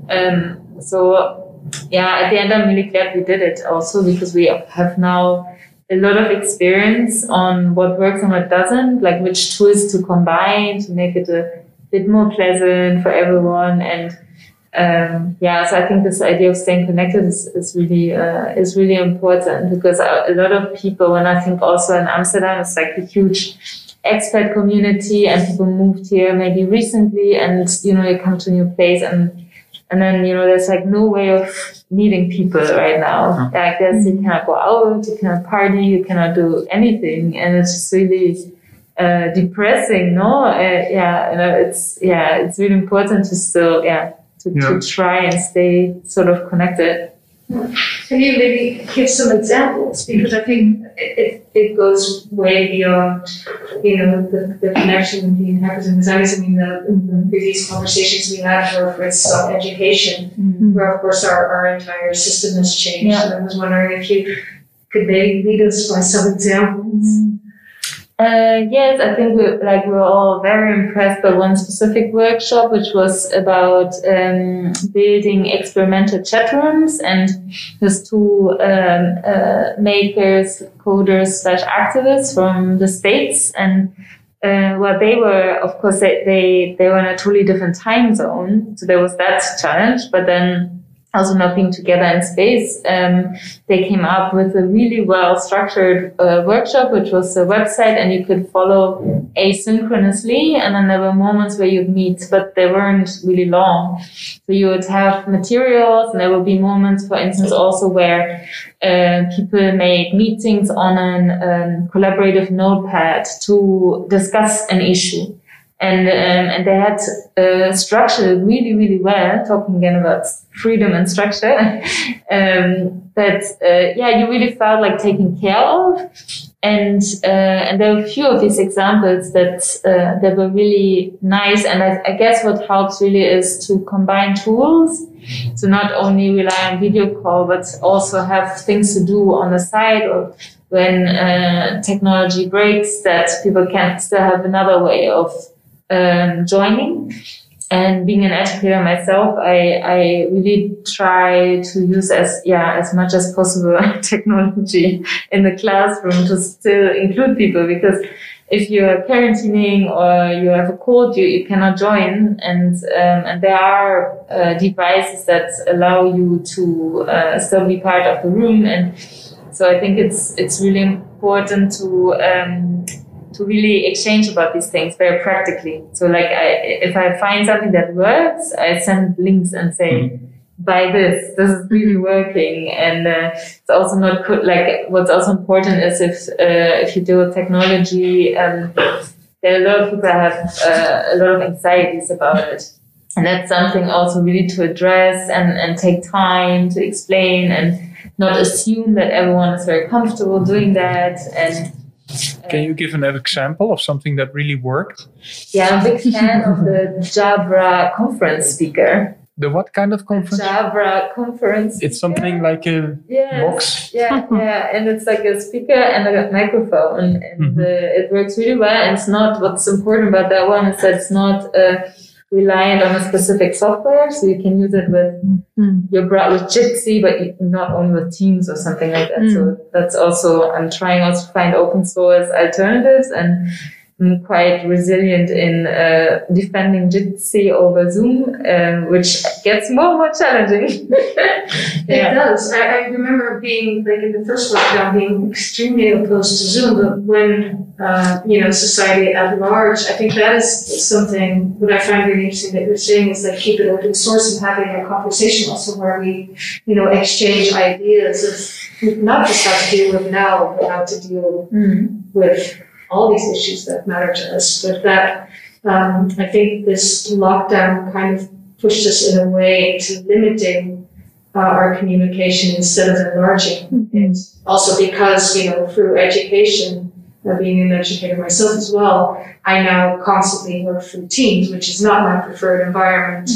Um, so yeah, at the end, I'm really glad we did it also because we have now a lot of experience on what works and what doesn't, like which tools to combine to make it a bit more pleasant for everyone and um, yeah, so I think this idea of staying connected is, is really uh, is really important because a lot of people, when I think also in Amsterdam, it's like a huge expat community, and people moved here maybe recently, and you know you come to a new place, and and then you know there's like no way of meeting people right now. Like there's you cannot go out, you cannot party, you cannot do anything, and it's just really. Uh, depressing, no? Uh, yeah, you know, it's yeah, it's really important to still, yeah, to, yeah. to try and stay sort of connected. Can you maybe give some examples? Because I think it, it goes way beyond, you know, the, the connection between hackers and designers. I mean, the, the previous conversations we had were, for instance, on education, mm-hmm. where, of course, our, our entire system has changed. Yeah. And I was wondering if you could maybe lead us by some examples. Mm-hmm. Uh, yes, I think we like we were all very impressed by one specific workshop, which was about um, building experimental chat rooms, and there's two um, uh, makers, coders slash activists from the states, and uh, well, they were, of course, they, they they were in a totally different time zone, so there was that challenge, but then also not being together in space, um, they came up with a really well structured uh, workshop, which was a website, and you could follow asynchronously. And then there were moments where you'd meet, but they weren't really long. So you would have materials, and there would be moments, for instance, also where uh, people made meetings on a um, collaborative notepad to discuss an issue and um, and they had uh, structured really really well talking again about freedom and structure. Um, that uh, yeah you really felt like taken care of. And uh, and there were a few of these examples that uh, that were really nice. And I, I, guess what helps really is to combine tools to not only rely on video call but also have things to do on the side or when uh, technology breaks that people can still have another way of um, joining. And being an educator myself, I, I really try to use as yeah as much as possible technology in the classroom to still include people because if you're quarantining or you have a cold, you, you cannot join. And um, and there are uh, devices that allow you to uh, still be part of the room. And so I think it's it's really important to um, to really exchange about these things very practically. So like I, if I find something that works, I send links and say, mm-hmm. by this. This is really working, and uh, it's also not co- like what's also important is if uh, if you deal with technology, um, there are a lot of people that have uh, a lot of anxieties about it, and that's something also really to address and and take time to explain and not assume that everyone is very comfortable doing that and. Can you give an example of something that really worked? Yeah, I'm a big fan of the Jabra conference speaker. The what kind of conference? Jabra conference. It's something like a yes. box. Yeah, yeah, and it's like a speaker and a microphone, and Mhm. uh, it works really well. And it's not what's important about that one is that it's not uh, reliant on a specific software, so you can use it with Mm. your bra with Jitsi, but you- not only with Teams or something like that. So that's also I'm trying also to find open source alternatives and. Quite resilient in uh, defending Jitsi over Zoom, um, which gets more and more challenging. It does. I, I remember being like in the first lockdown, being extremely opposed to Zoom, but when uh, you know society at large, I think that is something what I find really interesting that you're saying is like keep it open source and having a conversation also where we you know exchange ideas of not just how to deal with now, but how to deal with all these issues that matter to us. But that um, I think this lockdown kind of pushed us in a way to limiting uh, our communication instead of enlarging it. Also because, you know, through education, uh, being an educator myself as well, I now constantly work through Teams, which is not my preferred environment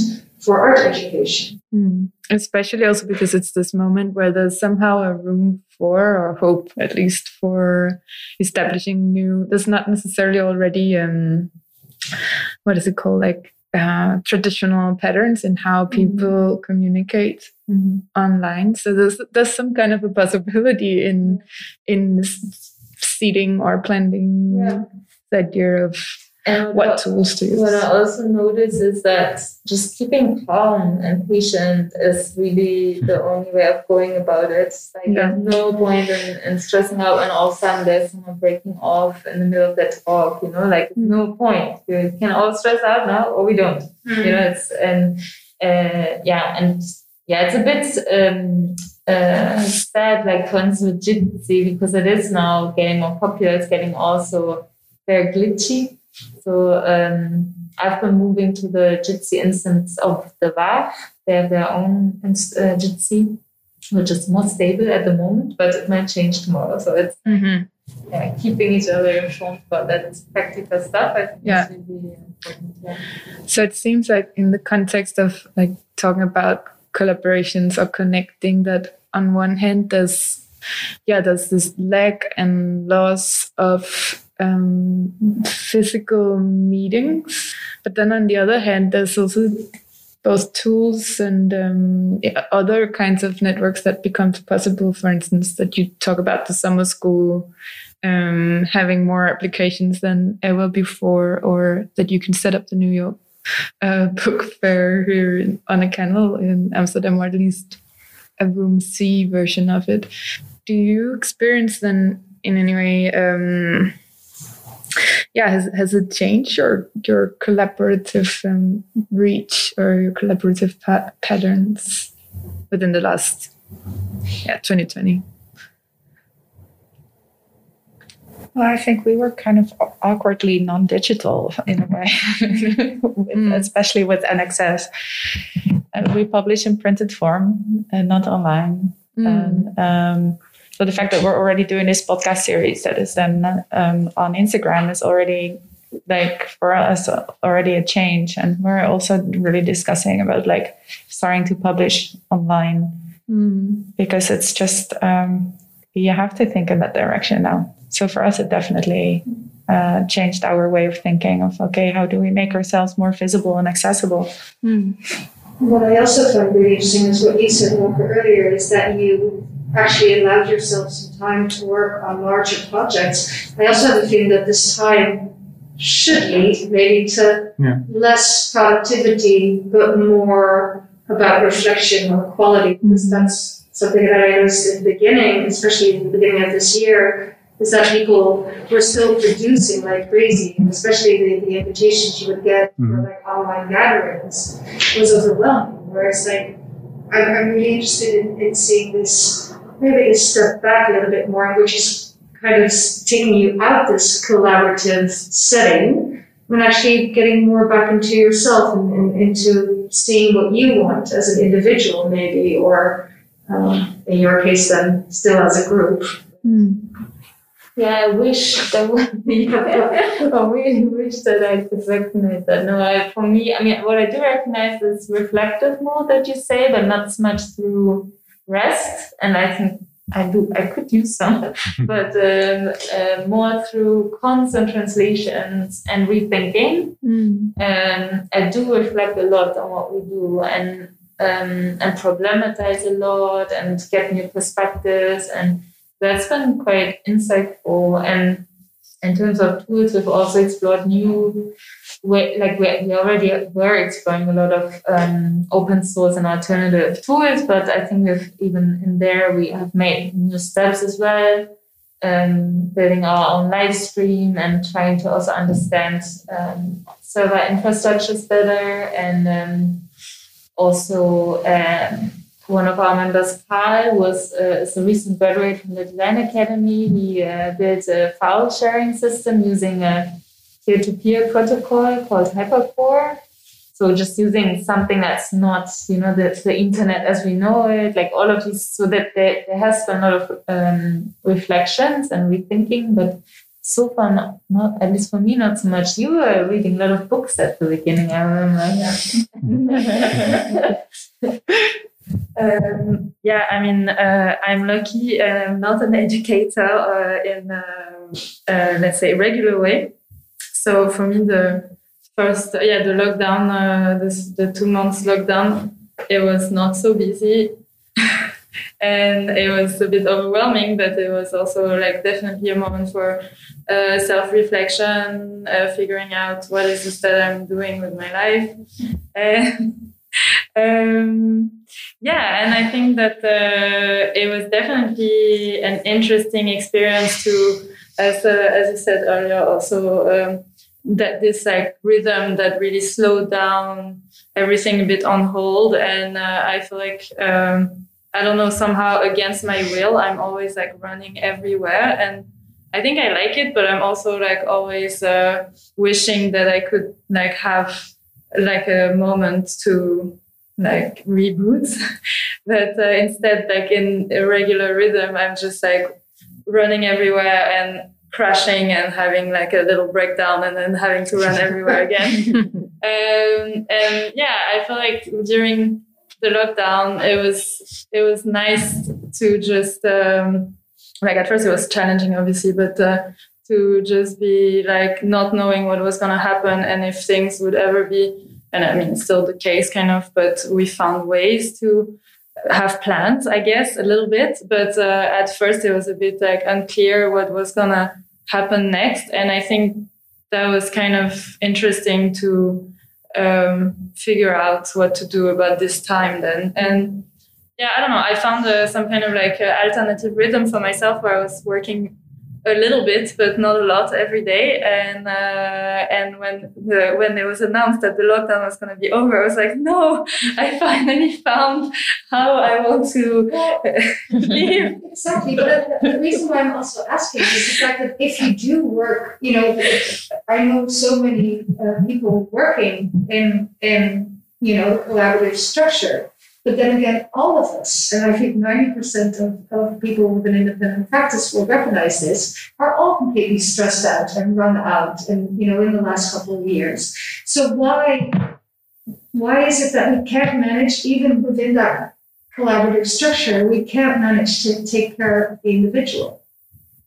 for art education. Mm. Especially also because it's this moment where there's somehow a room for, or hope at least, for establishing new. There's not necessarily already, um, what is it called, like uh, traditional patterns in how people communicate online. So there's there's some kind of a possibility in in seeding or planting Yeah. the idea of And what tools to use. What I also notice is that just keeping calm and patient is really the only way of going about it. Like Yeah. there's no point in, in stressing out and all of a sudden there's someone breaking off in the middle of that talk, you know, like no point. We can all stress out now or we don't. You know, it's and uh, yeah, and yeah, it's a bit um uh sad, like for instance with Jitsi, because it is now getting more popular, it's getting also very glitchy. So um, I've been moving to the Jitsi instance of the VAR. They have their own uh, Jitsi, which is more stable at the moment, but it might change tomorrow. So it's Mhm. yeah, keeping each other informed about that practical stuff. I think Yeah. really important. Yeah. So it seems like in the context of like talking about collaborations or connecting that on one hand there's yeah there's this lack and loss of um, physical meetings but then on the other hand there's also both tools and um, other kinds of networks that becomes possible for instance that you talk about the summer school um, having more applications than ever before, or that you can set up the New York uh, book fair here in- on a canal in Amsterdam, or at least a room C version of it. Do you experience then in any way? Um, yeah, has, has it changed your your collaborative um, reach or your collaborative pa- patterns within the last yeah 2020? Well, I think we were kind of awkwardly non-digital in a way, with, Mm. especially with NXS. Uh, we publish in printed form and not online. And um, so the fact that we're already doing this podcast series that is then um, on Instagram is already like for us already a change. And we're also really discussing about like starting to publish online Mm. because it's just um, you have to think in that direction now. So for us, it definitely uh, changed our way of thinking of okay, how do we make ourselves more visible and accessible? Mm. What I also find really interesting is what you said Walker earlier is that you actually allowed yourself some time to work on larger projects. I also have a feeling that this time should lead maybe to Yeah. less productivity but more about reflection or quality because that's something that I noticed in the beginning, especially in the beginning of this year, is that people were still producing like crazy, and especially the, the invitations you would get for Mhm. like online gatherings was overwhelming. Whereas like I'm, I'm really interested in, in seeing this, maybe to step back a little bit more, which is kind of taking you out this collaborative setting and actually getting more back into yourself and, and into seeing what you want as an individual, maybe, or um, in your case, then still as a group. Mm. Yeah, I wish that would be. I really wish that I could recognize that. No, I, for me, I mean, what I do recognize is reflective mode that you say, but not so much through rest. And I think I do, I could use some, but um, uh, more through constant translations and rethinking. Mm. Um, I do reflect a lot on what we do and um, and problematize a lot and get new perspectives and that's been quite insightful. And in terms of tools, we've also explored new way, like we, we already were exploring a lot of um, open source and alternative tools, but I think we've even in there we have made new steps as well. Um, building our own live stream and trying to also understand um, server infrastructures better and um, also um, one of our members, Carl, was uh, is a recent graduate from the Design Academy. He uh, built a file sharing system using a peer-to-peer protocol called Hypercore. So just using something that's not, you know, the, the internet as we know it, like all of these, so that there, there has been a lot of um, reflections and rethinking, but so far not, not, at least for me not so much you were reading a lot of books at the beginning i remember um, yeah, I mean, uh, I'm lucky. I'm not an educator uh, in, um, uh, let's say, regular way. So for me, the first, yeah, the lockdown, uh, this, the two months lockdown, it was not so busy. and it was a bit overwhelming, but it was also like definitely a moment for uh, self-reflection, uh, figuring out what is it that I'm doing with my life. And um, yeah, and I think that uh, it was definitely an interesting experience to, as uh, as I said earlier, also um, that this like rhythm that really slowed down everything a bit on hold, and uh, I feel like. Um, I don't know, somehow against my will, I'm always like running everywhere. And I think I like it, but I'm also like always uh, wishing that I could like have like a moment to like reboot but uh, instead like in a regular rhythm i'm just like running everywhere and crashing and having like a little breakdown and then having to run everywhere again. Um, and yeah i feel like during the lockdown it was it was nice to just um, like at first it was challenging obviously but uh, to just be like not knowing what was going to happen and if things would ever be and I mean, still the case kind of, but we found ways to have plans, I guess, a little bit. But uh, at first, it was a bit like unclear what was gonna happen next, and I think that was kind of interesting to um, figure out what to do about this time then. And yeah, I don't know. I found uh, some kind of like uh, alternative rhythm for myself where I was working a little bit, but not a lot every day. And uh, and when the when it was announced that the lockdown was going to be over, I was like, no, I finally found how I want to live. Exactly, but the reason why I'm also asking is the fact that if you do work, you know, I know so many uh, people working in in you know collaborative structure but then again, all of us, and I think 90% of, of people with an independent practice will recognize this, are all completely stressed out and run out and you know in the last couple of years. So why why is it that we can't manage even within that collaborative structure, we can't manage to take care of the individual?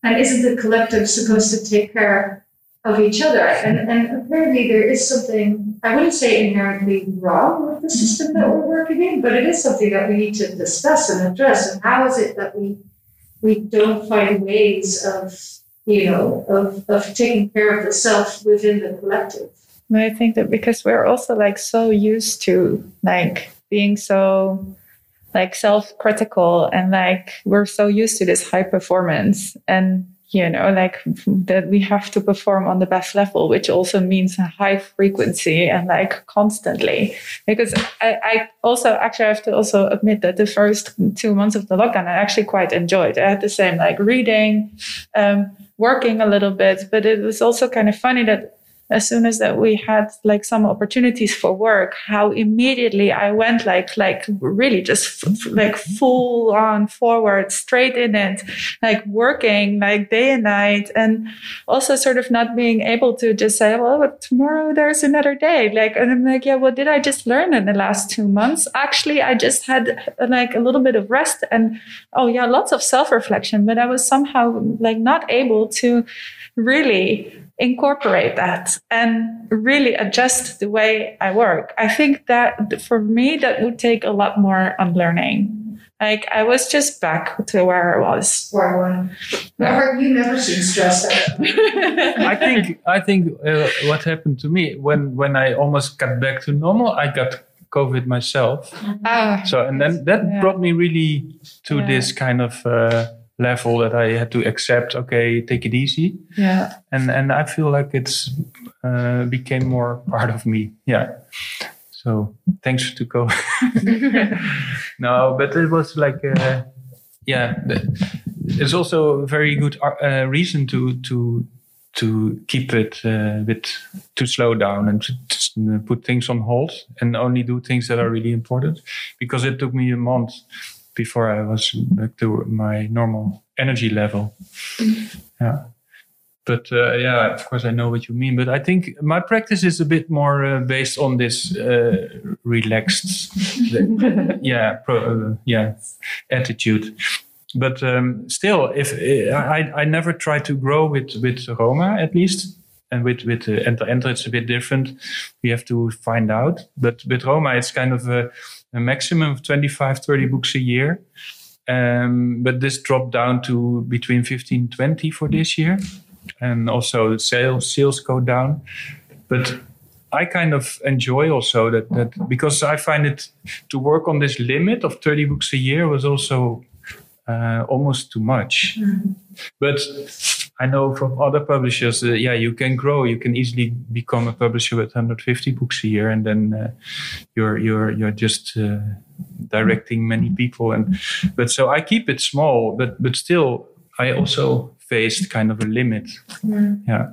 And isn't the collective supposed to take care of each other. And, and apparently there is something, I wouldn't say inherently wrong with the system that we're working in, but it is something that we need to discuss and address. And how is it that we we don't find ways of, you know, of, of taking care of the self within the collective? I think that because we're also like so used to like being so like self-critical and like we're so used to this high performance and you know, like that we have to perform on the best level, which also means a high frequency and like constantly. Because I, I also actually have to also admit that the first two months of the lockdown, I actually quite enjoyed. I had the same like reading, um, working a little bit, but it was also kind of funny that as soon as that we had like some opportunities for work how immediately i went like like really just f- like full on forward straight in it like working like day and night and also sort of not being able to just say well but tomorrow there's another day like and i'm like yeah what did i just learn in the last two months? Actually i just had like a little bit of rest and oh yeah lots of self-reflection but i was somehow like not able to really incorporate that and really adjust the way I work. I think that for me, that would take a lot more unlearning. Like I was just back to where I was. Where one. Never, you never seem stressed out. I think I think uh, what happened to me when when I almost got back to normal, I got COVID myself. Ah, So and then that Yeah. brought me really to Yeah. this kind of uh, level that I had to accept. Okay, take it easy, yeah. and and I feel like it's uh, became more part of me. Yeah. So thanks to go. no, but it was like, uh, yeah, it's also a very good uh, reason to to to keep it uh, bit to slow down and to, to put things on hold and only do things that are really important. Because it took me a month before I was back to my normal energy level. Yeah. But uh, yeah, of course, I know what you mean. But I think my practice is a bit more uh, based on this uh, relaxed, yeah, pro, uh, yeah, attitude. But um, still, if I, I never try to grow with with Roma at least, and with with uh, Enter Enter it's a bit different. We have to find out. But with Roma, it's kind of a, a maximum of 25, 30 books a year. Um, but this dropped down to between 15 20 for this year. And also sales sales go down. But i kind of enjoy also that that because i find it to work on this limit of 30 books a year was also uh, almost too much. But i know from other publishers uh, yeah you can grow. You can easily become a publisher with 150 books a year and then uh, you're you're you're just uh, directing many people. And but so i keep it small but but still i also faced kind of a limit. Yeah.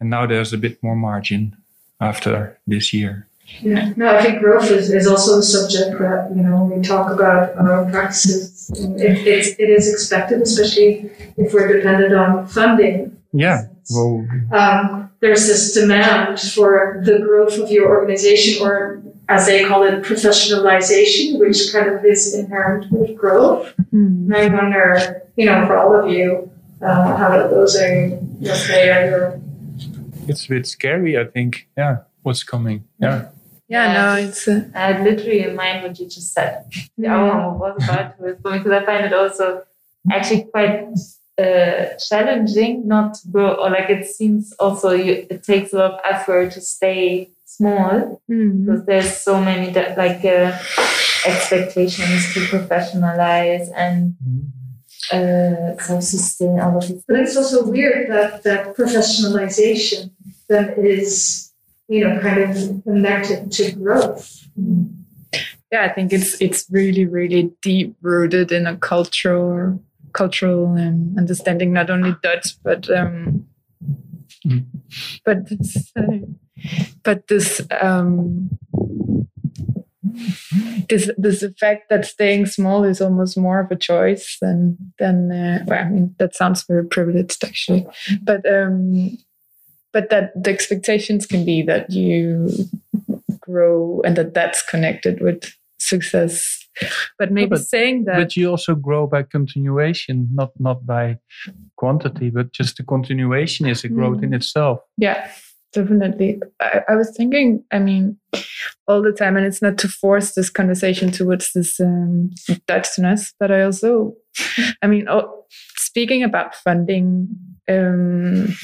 And now there's a bit more margin after this year Yeah, no, I think growth is, is also a subject that, you know, we talk about our own practices. And It, it's, it is expected, especially if we're dependent on funding. yeah well Um, there's this demand for the growth of your organization, or as they call it, professionalization, which kind of is inherent with growth. And I wonder, you know, for all of you, uh, how that goes. In your career, it's a bit scary i think. Yeah what's coming. Yeah Yeah, no, it's uh, I had literally in mind what you just said. The hour was about to respond because I find it also actually quite uh, challenging not to grow, or like it seems also you, it takes a lot of effort to stay small because there's so many that, like uh, expectations to professionalize and uh, so sustain all of these But it's also weird that that professionalization then is, you know, kind of connected to growth. yeah, I think it's it's really really deep rooted in a cultural cultural um, understanding, not only Dutch but um, Mm. but this, uh, but this um, this this effect that staying small is almost more of a choice than than uh, well, I mean that sounds very privileged actually, but um, but that the expectations can be that you grow and that that's connected with success. But maybe but- saying that but you also grow by continuation not not by quantity but just the continuation is a growth in itself Yeah, definitely. I, I was thinking, I mean, all the time, and it's not to force this conversation towards this um, Dutchness, but I also, I mean, oh, speaking about funding um,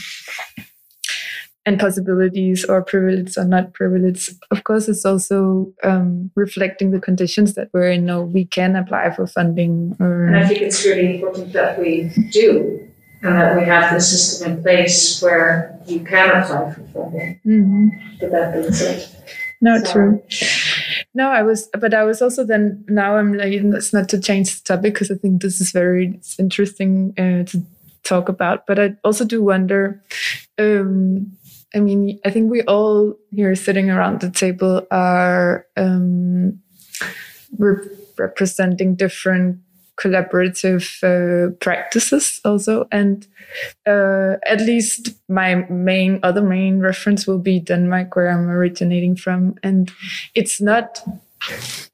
and possibilities or privilege or not privilege, of course, it's also um, reflecting the conditions that we're in. No, we can apply for funding or. And I think it's really important that we do. and that we have the system in place where you can apply for funding. Mhm. But that being said, No, So- true. No, I was, but I was also then now I'm like, it's not to change the topic because I think this is very interesting uh, to talk about. But I also do wonder. Um, I mean, I think we all here sitting around the table are um, re- representing different collaborative uh, practices also. And uh, at least my main other main reference will be denmark where i'm originating from. And it's not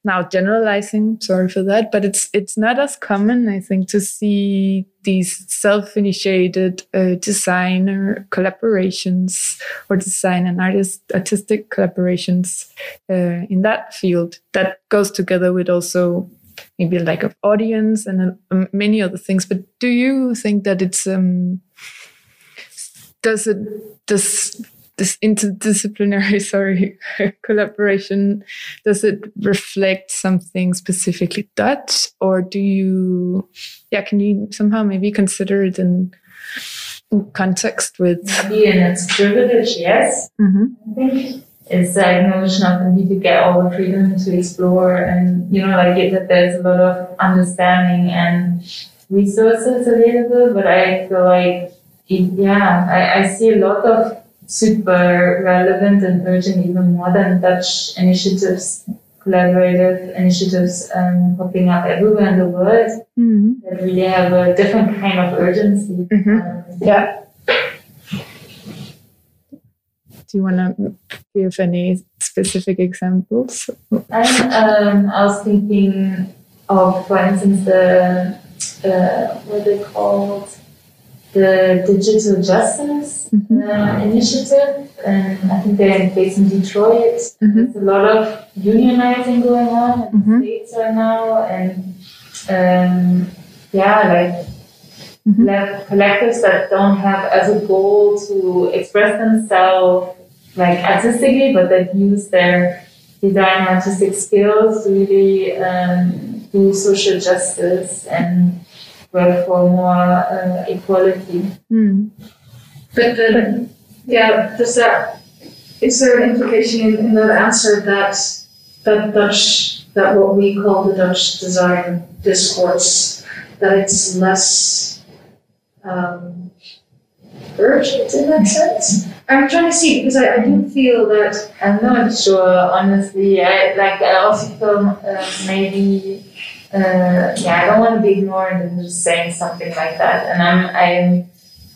now generalizing sorry for that but it's it's not as common i think to see these self-initiated uh, designer collaborations or design and artist artistic collaborations uh, in that field. That goes together with also maybe like of audience and uh, many other things. But do you think that it's um does it does this interdisciplinary sorry collaboration does it reflect something specifically dutch or do you yeah can you somehow maybe consider it in, in context with Maybe in its privilege, yes. Mhm. I think it's the acknowledgement of the need to get all the freedom to explore and you know like it, that there's a lot of understanding and resources available but i feel like it, yeah I, I see a lot of super relevant and urgent even more than dutch initiatives collaborative initiatives um, popping up everywhere in the world Mhm. that really have a different kind of urgency Mhm. Um, Yeah. do you want to give any specific examples I'm, um, I was thinking of, for instance, the uh, what they called the Digital Justice Mhm. uh, Initiative, and I think they're based in Detroit. Mhm. There's a lot of unionizing going on in Mhm. the states right now, and um, yeah, like. Mhm. like collectives that don't have as a goal to express themselves like artistically, but that use their design artistic skills to really um, do social justice and work for more uh, equality. Mm. But then, yeah, does that, is there an implication in, in that answer that, that Dutch, that what we call the Dutch design discourse, that it's less um, urgent in that sense? I'm trying to see, because I, I do feel that, I'm not sure, honestly. I like. I also feel uh, maybe. Uh, yeah, I don't want to be ignored and just saying something like that. And I'm I'm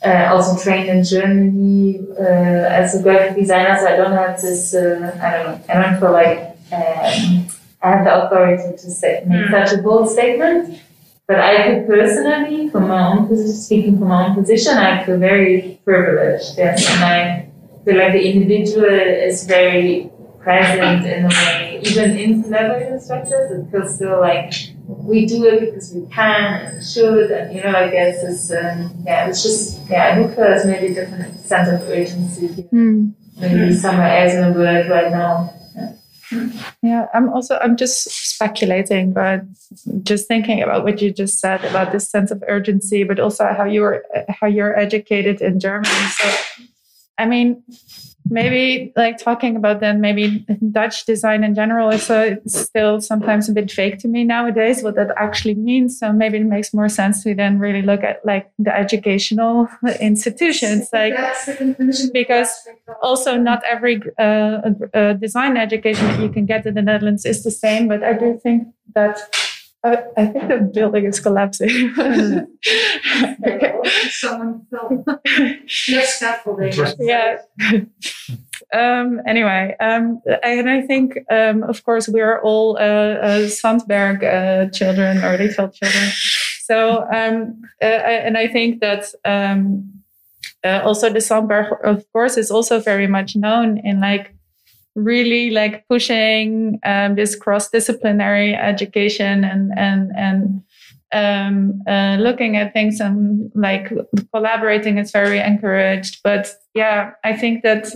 uh, also trained in Germany uh, as a graphic designer, so I don't have this. Uh, I don't know. I don't feel like um, I have the authority to say make such a bold statement. But I feel personally, from my own position, speaking from my own position, I feel very privileged. Yes, and I feel like the individual is very present in a way, even in collaborative structures. It feels still like we do it because we can and should, and you know, I guess this, um, yeah, it's just, yeah, I think there's maybe a different sense of urgency here, Mm. maybe somewhere else in the world right now. Yeah, I'm also I'm just speculating, but just thinking about what you just said about this sense of urgency, but also how you're how you're educated in Germany. So, I mean, maybe like talking about then maybe Dutch design in general is uh, still sometimes a bit vague to me nowadays what that actually means. So maybe it makes more sense to then really look at like the educational institutions, like that's the conclusion. because also not every uh, uh, design education that you can get in the Netherlands is the same, but I do think that uh, I think the building is collapsing. Someone fell. Yes, scaffolding. yeah. um, anyway, um, and I think, um, of course, we are all uh, uh, Sandberg uh, children or Rietveld children. So, um, uh, I- and I think that um, uh, also the Sandberg, of course, is also very much known in like really like pushing um, this cross-disciplinary education and and and um, uh, looking at things and like collaborating is very encouraged. But yeah, I think that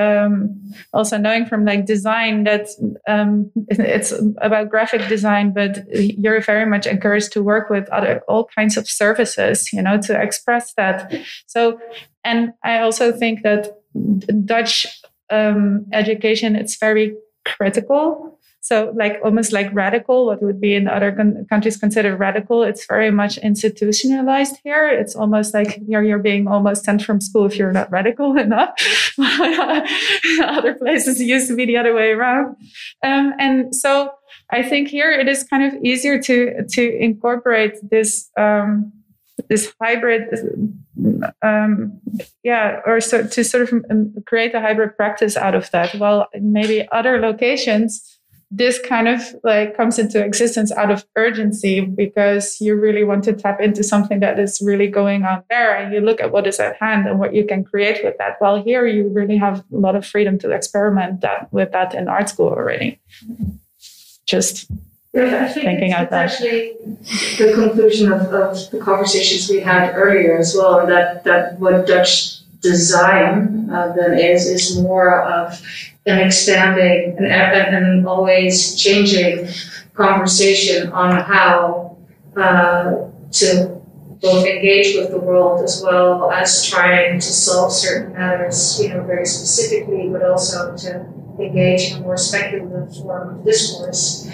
um, also knowing from like design that um, it's about graphic design, but you're very much encouraged to work with other all kinds of services, you know, to express that. So, and I also think that Dutch um, education it's very critical so, like almost like radical, what would be in other con- countries considered radical, it's very much institutionalized here. It's almost like you're, you're being almost sent from school if you're not radical enough. other places used to be the other way around. Um, and so I think here it is kind of easier to to incorporate this um, this hybrid um, yeah or so to sort of um, create a hybrid practice out of that. While maybe other locations this kind of like comes into existence out of urgency because you really want to tap into something that is really going on there and you look at what is at hand and what you can create with that. While here you really have a lot of freedom to experiment that with that in art school already. Just yeah, thinking out that. actually the conclusion of, of the conversations we had earlier as well and that that what dutch design uh, then is is more of an expanding and, and always changing conversation on how uh, to both engage with the world as well as trying to solve certain matters, you know, very specifically, but also to engage in a more speculative form of discourse.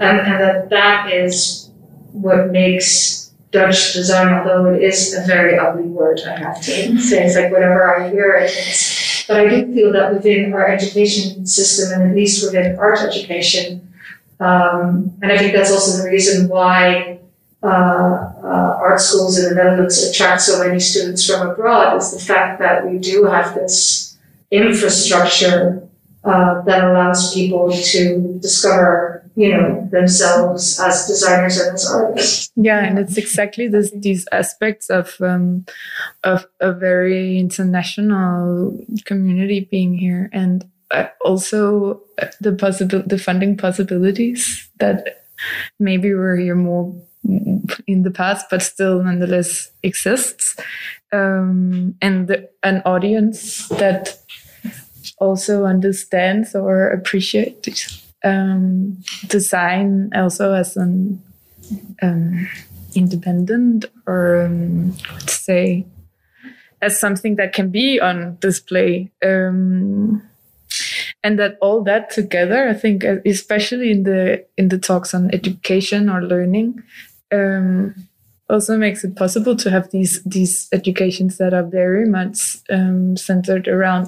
Um, and that that is what makes Dutch design, although it is a very ugly word, I have to say, it's like whenever I hear it, it's but I do feel that within our education system, and at least within art education, um, and I think that's also the reason why uh, uh, art schools in the Netherlands attract so many students from abroad, is the fact that we do have this infrastructure uh, that allows people to discover you know themselves as designers and as artists. Yeah and it's exactly this these aspects of um, of a very international community being here. And uh, also uh, the possible the funding possibilities that maybe were here more in the past but still nonetheless exists. Um, and the, an audience that also understands or appreciates um, design also as an um, independent or um, let's say as something that can be on display. Um, and that all that together i think uh, especially in the in the talks on education or learning um, also makes it possible to have these these educations that are very much um, centered around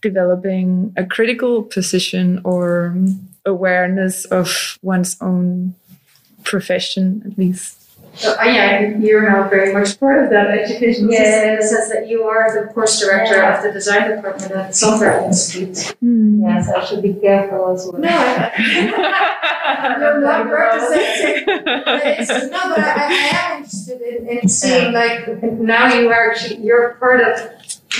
developing a critical position or awareness of one's own profession, at least. Uh, yeah, you're now very much part of that education yeah. system in the sense that you are the course director yeah. of the design department at the Sandberg Institute. Mm. Yes, I should be careful as well. No, you're not representing. no, but I, I, am interested in, in seeing like now you are actually you're part of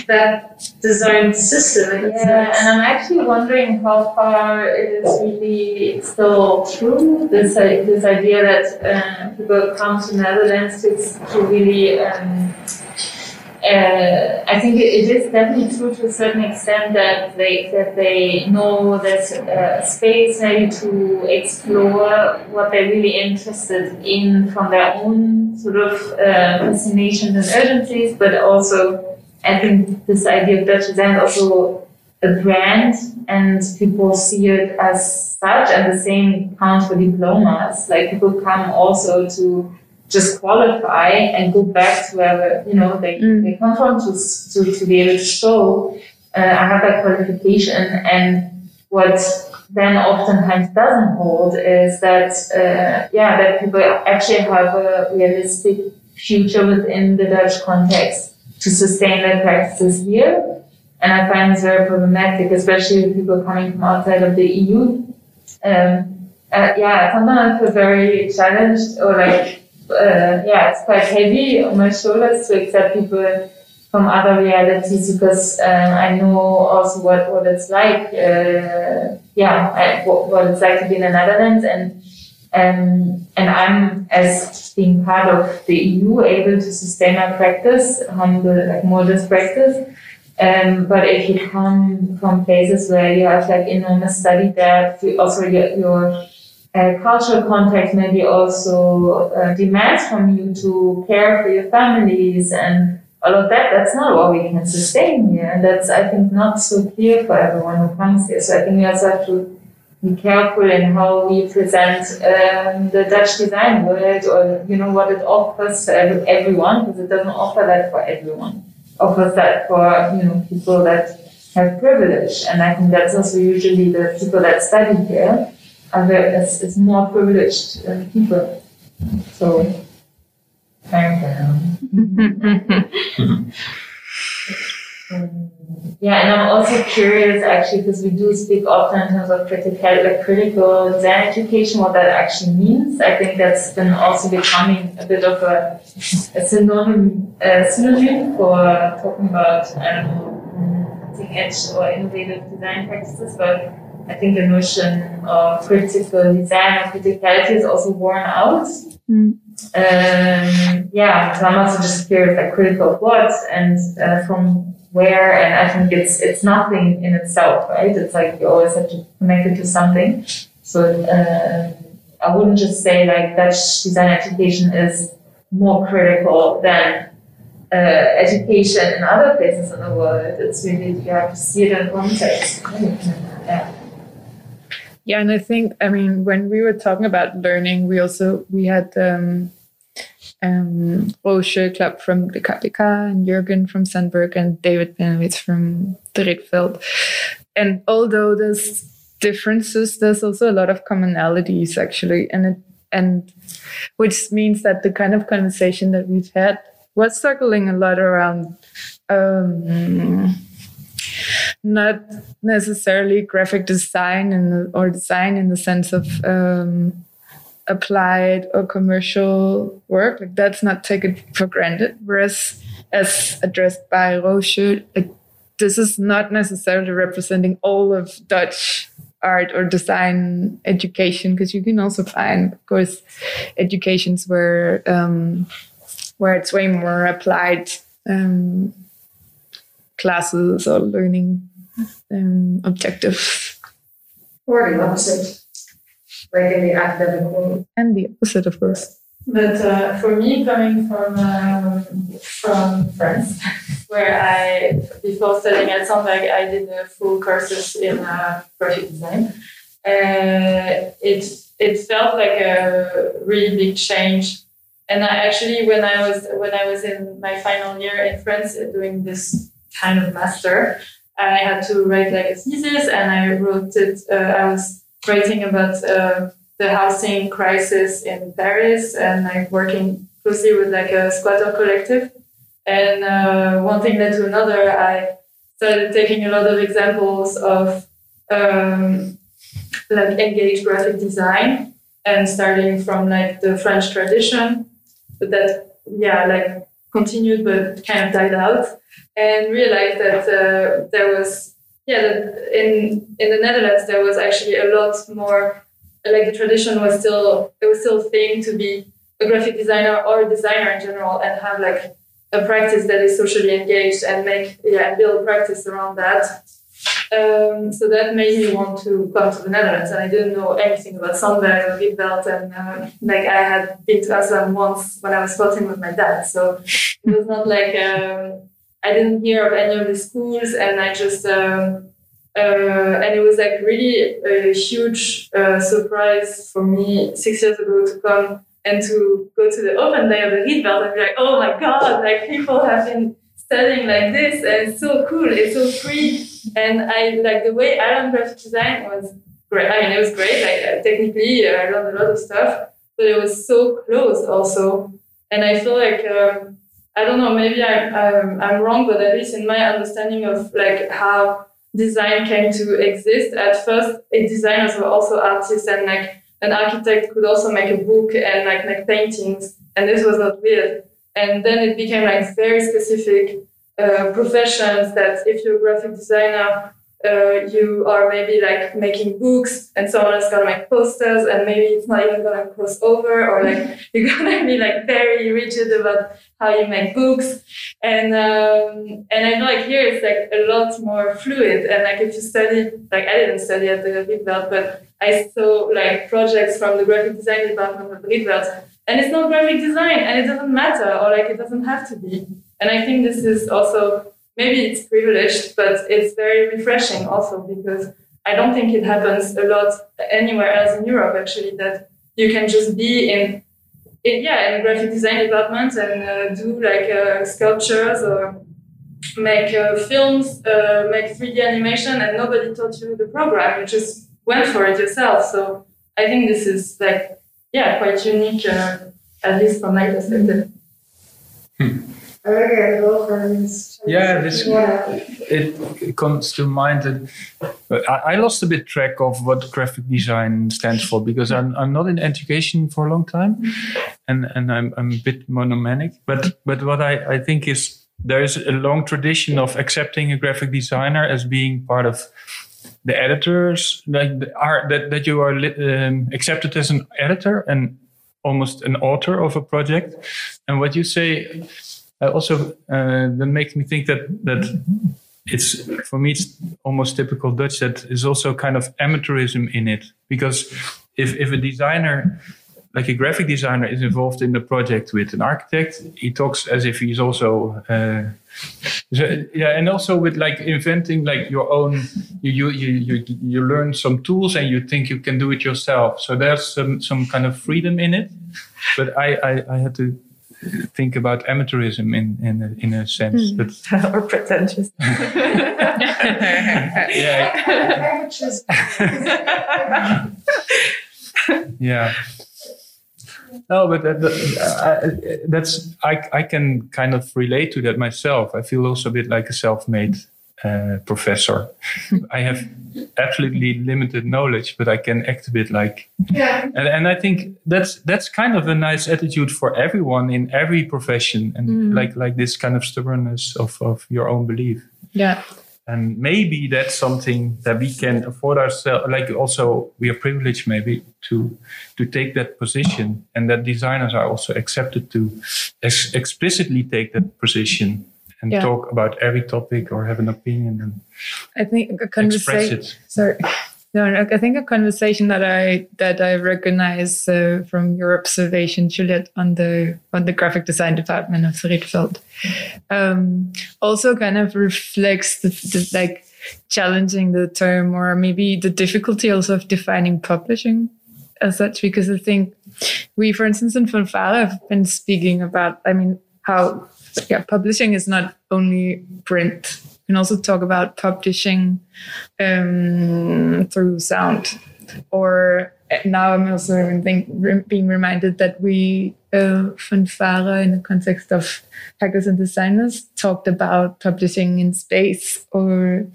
that design system. Yeah, and I'm actually wondering how far it is really still true this uh, this idea that uh, people come to Netherlands to, to really. Um, uh, I think it, is definitely true to a certain extent that they that they know there's a space maybe to explore what they're really interested in from their own sort of uh, fascinations and urgencies, but also I think this idea of Dutch design is also a brand and people see it as such and the same counts for diplomas. Like people come also to just qualify and go back to where you know they, mm. they come from to, to, to be able to show uh, I have that qualification and what then oftentimes doesn't hold is that uh, yeah that people actually have a realistic future within the Dutch context to sustain their practices here. And I find this very problematic, especially with people coming from outside of the EU. Um, uh, yeah, sometimes I feel very challenged or like, uh, yeah, it's quite heavy on my shoulders to accept people from other realities because um, I know also what, what it's like, uh, yeah, I, what, what, it's like to be in the Netherlands. And Um, and I'm, as being part of the EU, able to sustain my practice the like modest practice. Um, but if you come from places where you have like enormous study depth, you also your, your uh, cultural context maybe also uh, demands from you to care for your families and all of that. That's not what we can sustain here, and that's I think not so clear for everyone who comes here. So I think we also have to be careful in how we present um, the Dutch design world, or you know what it offers to everyone, because it doesn't offer that for everyone It offers that for you know people that have privilege, and I think that's also usually the people that study here are very, is, is more privileged uh, people. So, thank you. Yeah, and I'm also curious actually because we do speak often in terms of critical, like critical design education, what that actually means. I think that's been also becoming a bit of a, a synonym, uh, synonym for talking about I don't know, cutting edge or innovative design practices, but I think the notion of critical design or criticality is also worn out. Mm. Um, yeah, so I'm also just curious, like critical of what, and uh, from where and I think it's it's nothing in itself, right? It's like you always have to connect it to something. So uh, I wouldn't just say like Dutch design education is more critical than uh, education in other places in the world. It's really you have to see it in context. Yeah. Yeah, and I think I mean when we were talking about learning, we also we had um, um, Roosje Klapp from the KPK and Jürgen from Sandberg and David Bennewith from the. And although there's differences, there's also a lot of commonalities actually. And it, and which means that the kind of conversation that we've had was circling a lot around um, not necessarily graphic design in or design in the sense of um, applied or commercial work. Like that's not taken for granted. Whereas, as addressed by Roosje, like, this is not necessarily representing all of Dutch art or design education because you can also find, of course, educations where um, where it's way more applied um, classes or learning um, objectives. Or the opposite like in the academic world. And the opposite, of course. But uh, for me, coming from um, from France, where I before studying at Sandberg, I did a full courses in uh, graphic design. Uh, it it felt like a really big change. And I actually, when I was when I was in my final year in France doing this kind of master, I had to write like a thesis, and I wrote it. Uh, I was writing about uh, the housing crisis in Paris and like working closely with like a squatter collective. And uh, one thing led to another. I started taking a lot of examples of um, like engaged graphic design and starting from like the French tradition, but that yeah like continued but kind of died out, and realized that uh, there was yeah, in in the Netherlands there was actually a lot more. Like the tradition was still it was still a thing to be a graphic designer or a designer in general and have like a practice that is socially engaged and make yeah and build practice around that. Um, so that made me want to come to the Netherlands, and I didn't know anything about Sandberg or Rietveld, and uh, like I had been to Amsterdam once when I was spotting with my dad, so it was not like um, I didn't hear of any of the schools, and I just um, uh, and it was like really a huge uh, surprise for me six years ago to come and to go to the open day of the Rietveld and be like, oh my god, like people have been studying like this, and it's so cool, it's so free, and I like the way I learned graphic design was great. I mean, it was great. Like uh, technically, uh, I learned a lot of stuff, but it was so close also, and I feel like. Um, I don't know, maybe I'm, I'm, I'm wrong, but at least in my understanding of like how design came to exist, at first designers were also artists and like an architect could also make a book and like make paintings and this was not weird. And then it became like very specific uh, professions that if you're a graphic designer uh, you are maybe like making books and someone is gonna make posters and maybe it's not even gonna cross over or like you're gonna be like very rigid about how you make books. And um, and I know like here it's like a lot more fluid and like if you study like I didn't study at the Rietveld but I saw like projects from the graphic design department of Rietveld and it's not graphic design and it doesn't matter or like it doesn't have to be. And I think this is also maybe it's privileged, but it's very refreshing also because I don't think it happens a lot anywhere else in Europe actually that you can just be in, in yeah in graphic design department and uh, do like uh, sculptures or make uh, films, uh, make 3D animation, and nobody taught you the program. You just went for it yourself. So I think this is like yeah quite unique uh, at least from my perspective. Yeah, this it comes to mind that I, I lost a bit track of what graphic design stands for because I'm I'm not in education for a long time, and and I'm I'm a bit monomanic. But but what I I think is there is a long tradition of accepting a graphic designer as being part of the editors like the art that that you are um, accepted as an editor and almost an author of a project and what you say uh, also uh, that makes me think that that it's for me it's almost typical Dutch that is also kind of amateurism in it. Because if if a designer like a graphic designer is involved in the project with an architect he talks as if he's also uh, yeah and also with like inventing like your own you, you you you you learn some tools and you think you can do it yourself. So there's some some kind of freedom in it. But i i, I had to think about amateurism in in a, in a sense mm. but or pretentious. Yeah. Yeah. No but that, that, that's I, I can kind of relate to that myself. I feel also a bit like a self-made uh, professor i have absolutely limited knowledge, but I can act a bit like. Yeah. And, and I think that's that's kind of a nice attitude for everyone in every profession, and mm. like like this kind of stubbornness of of your own belief. Yeah. And maybe that's something that we can afford ourselves. Like also, we are privileged maybe to to take that position, and that designers are also accepted to ex- explicitly take that position and yeah. talk about every topic or have an opinion and I think a conversation. Sorry. No, I think a conversation that I that I recognize uh, from your observation, Juliette, on the on the graphic design department of Rietveld, um, also kind of reflects the, the, like challenging the term or maybe the difficulty also of defining publishing as such. Because I think we, for instance, in Fanfare have been speaking about, I mean, how yeah, publishing is not only print. You can also talk about publishing um, through sound. Or now I'm also think, being reminded that we, uh, Fanfare, in the context of hackers and designers, talked about publishing in space or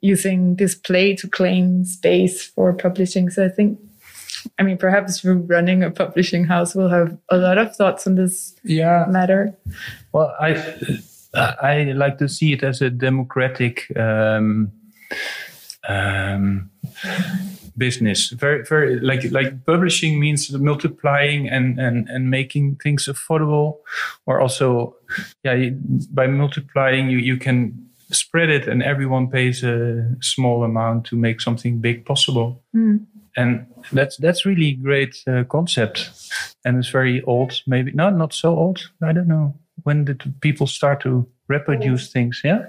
using display to claim space for publishing. So I think I mean, perhaps running a publishing house will have a lot of thoughts on this yeah. matter. Well, I I like to see it as a democratic um, um, business. Very, very like like publishing means multiplying and and and making things affordable, or also, yeah, by multiplying you you can spread it and everyone pays a small amount to make something big possible. Mm and that's that's really great uh, concept. And it's very old maybe no not so old. I don't know. When did people start to reproduce things? Yeah?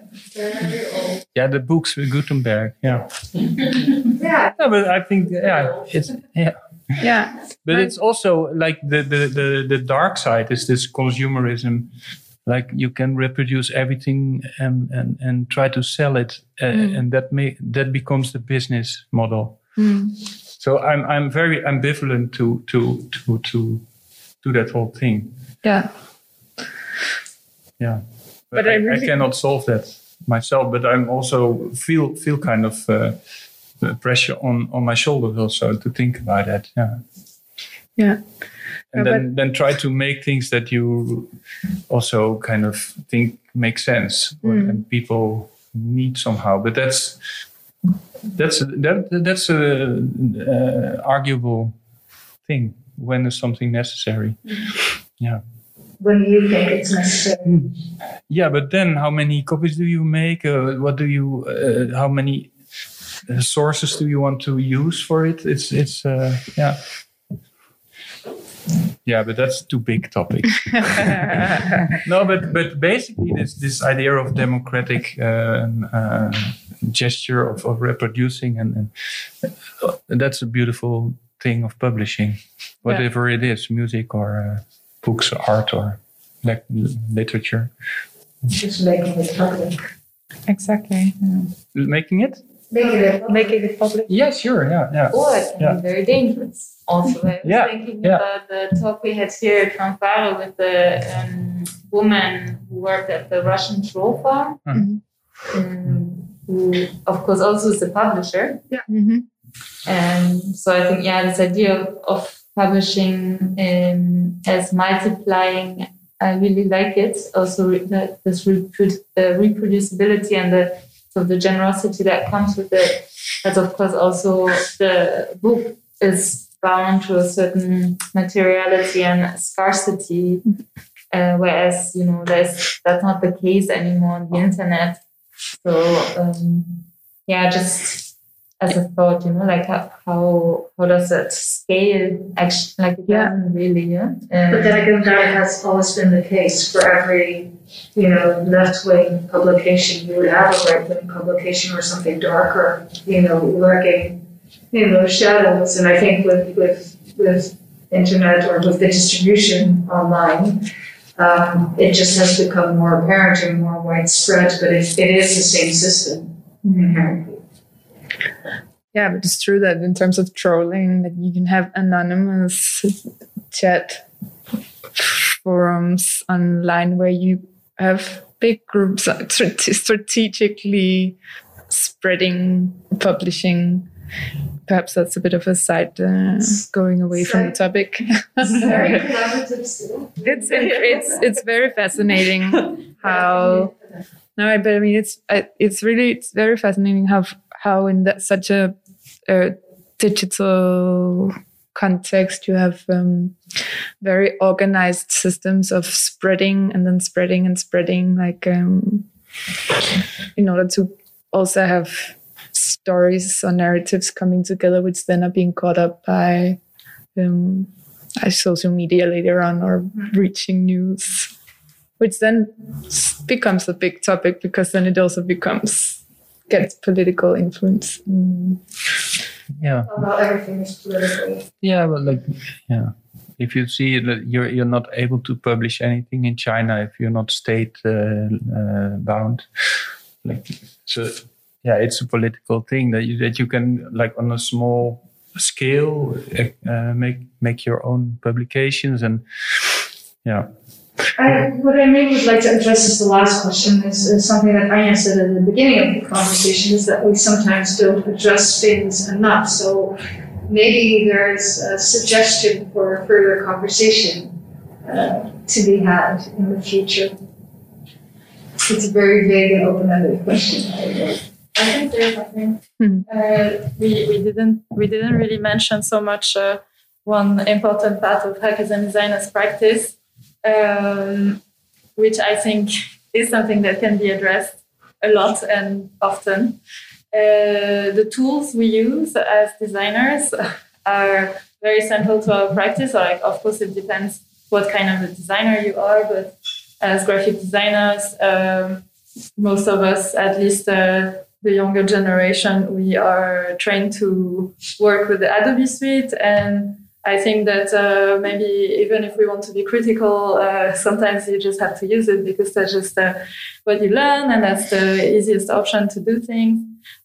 Yeah the books with gutenberg yeah. Yeah. No, but i think yeah it's yeah. Yeah. But it's also like the, the the the dark side is this consumerism. Like you can reproduce everything and and, and try to sell it uh, mm. and that may that becomes the business model. Mm. So I'm I'm very ambivalent to to to to do that whole thing. Yeah. Yeah. But, but I, I, really... I, cannot solve that myself. But I'm also feel feel kind of uh, pressure on on my shoulders also to think about that. Yeah. Yeah. And then, then try to make things that you also kind of think make sense mm. and people need somehow. But that's that's a, that that's a uh, arguable thing when is something necessary. Yeah. When you think it's necessary. Yeah, but then how many copies do you make? Uh, what do you? Uh, how many uh, sources do you want to use for it? It's it's uh, yeah. Yeah, but that's too big topic. no, but but basically this this idea of democratic uh, uh, gesture of, of reproducing and, and uh, that's a beautiful thing of publishing, whatever it is, music or uh, books, art or like literature. Just making it public. Exactly. Making it? Making it public. Making it public. Yeah, sure. Yeah, yeah. Or it can Yeah. be very dangerous. Also, I was Yeah, thinking yeah. about the talk we had here at Fanfare with the um, woman who worked at the Russian troll farm, Mhm. um, who, of course, also is a publisher. Mm-hmm. And so I think, yeah, this idea of, of publishing um, as multiplying, I really like it. Also, re- that this reprodu- the reproducibility and the so the generosity that comes with it. But of course, also the book is bound to a certain materiality and scarcity, uh, whereas you know there's that's not the case anymore on the internet. So um, yeah, just as a thought, you know, like how how, how does it scale? Actually, like it Yeah. doesn't really, yeah. But then again, that has always been the case for every, you know, left-wing publication. You would have a right-wing publication or something darker, you know, lurking in those shadows. And I think with with with internet or with the distribution online, um, it just has become more apparent and more widespread. But it, it is the same system inherently. Yeah, but it's true that in terms of trolling, that you can have anonymous chat forums online where you have big groups strategically spreading, publishing. Perhaps that's a bit of a side uh, going away from the topic. Very collaborative still. it's it's it's very fascinating how no but i mean it's it's really it's very fascinating how how in that such a, a digital context you have um, very organized systems of spreading and then spreading and spreading like um, in order to also have stories or narratives coming together which then are being caught up by um, by social media later on or reaching news, which then becomes a big topic because then it also becomes gets political influence. Mm. Yeah. About everything is political. Yeah, but like, yeah, if you see that you're you're not able to publish anything in China if you're not state uh, uh, bound, like so, yeah, it's a political thing that you that you can like on a small scale uh, make make your own publications and yeah, I, what I maybe would like to address as the last question is, is something that Anja said at the beginning of the conversation is that we sometimes don't address things enough. So maybe there's a suggestion for further conversation uh, to be had in the future. It's a very vague and open-ended question. I know. I can say something. Hmm. Uh, we, we didn't we didn't really mention so much uh, one important part of hackers and designers practice, um, which I think is something that can be addressed a lot and often. Uh, the tools we use as designers are very central to our practice. Like, of course, it depends what kind of a designer you are, but as graphic designers, um, most of us, at least uh, the younger generation, we are trained to work with the Adobe Suite. And I think that uh, maybe even if we want to be critical, uh, sometimes you just have to use it because that's just uh, what you learn and that's the easiest option to do things.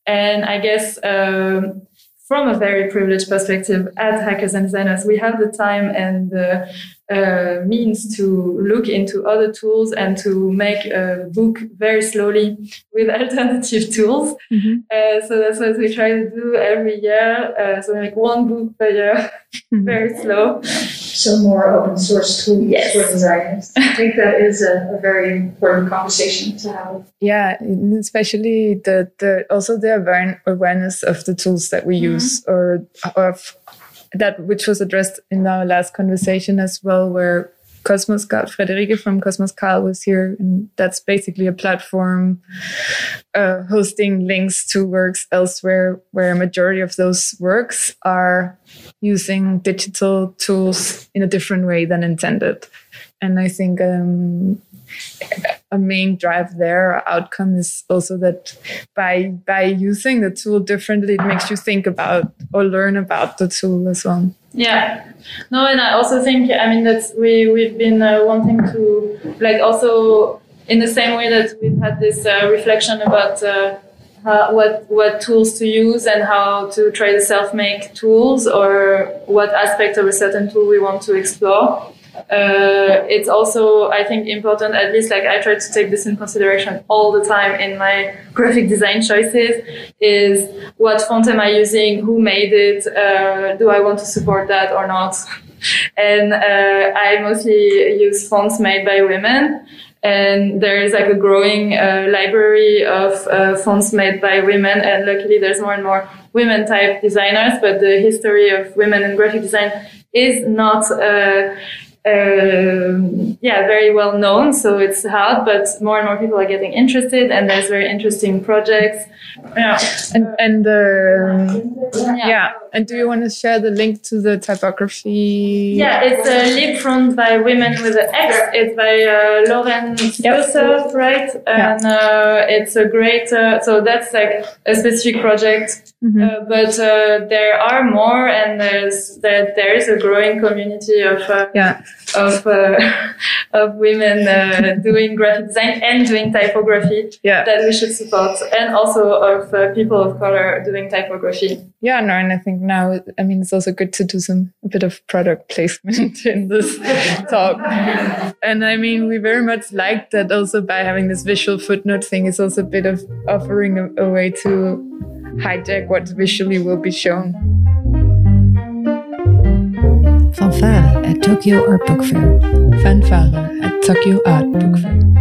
And I guess um, from a very privileged perspective at Hackers and Designers, we have the time and the uh, means to look into other tools and to make a book very slowly with alternative tools. Mm-hmm. Uh, so that's what we try to do every year. Uh, so we make one book per year, Mm-hmm. very slow. So more open source tools Yes. for designers. I think that is a, a very important conversation to have. yeah especially the, the also the awareness of the tools that we use or of that which was addressed in our last conversation as well where Cosmos Carl, Frederike from Cosmos Carl was here and that's basically a platform uh, hosting links to works elsewhere where a majority of those works are using digital tools in a different way than intended. And i think um, a main drive there outcome is also that by by using the tool differently it makes you think about or learn about the tool as well Yeah. No, and I also think I mean that's we we've been uh, wanting to like also in the same way that we've had this uh, reflection about uh, what what tools to use and how to try to self-make tools or what aspect of a certain tool we want to explore. Uh, it's also I think important at least like I try to take this in consideration all the time in my graphic design choices is what font am I using who made it uh, do I want to support that or not? And uh, I mostly use fonts made by women and there is like a growing uh, library of uh, fonts made by women and luckily there's more and more women type designers but the history of women in graphic design is not uh, um, yeah, very well known, so it's hard, but more and more people are getting interested, and there's very interesting projects. Yeah, and and um, yeah and do you want to share the link to the typography Yeah, it's a lip front by Women with an X. It's by uh, Lauren Spilser, right? And uh, it's a great, uh, so that's like a specific project. Mhm. Uh, but uh, there are more, and there's there, there is a growing community of uh, yeah of uh, of women uh, doing graphic design and doing typography yeah. that we should support, and also of uh, people of color doing typography. yeah no and i think now i mean it's also good to do some a bit of product placement in this talk. And i mean we very much like that also by having this visual footnote thing it's also a bit of offering a, a way to hijack what visually will be shown Fanfare at Tokyo Art Book Fair. fanfare at tokyo art book fair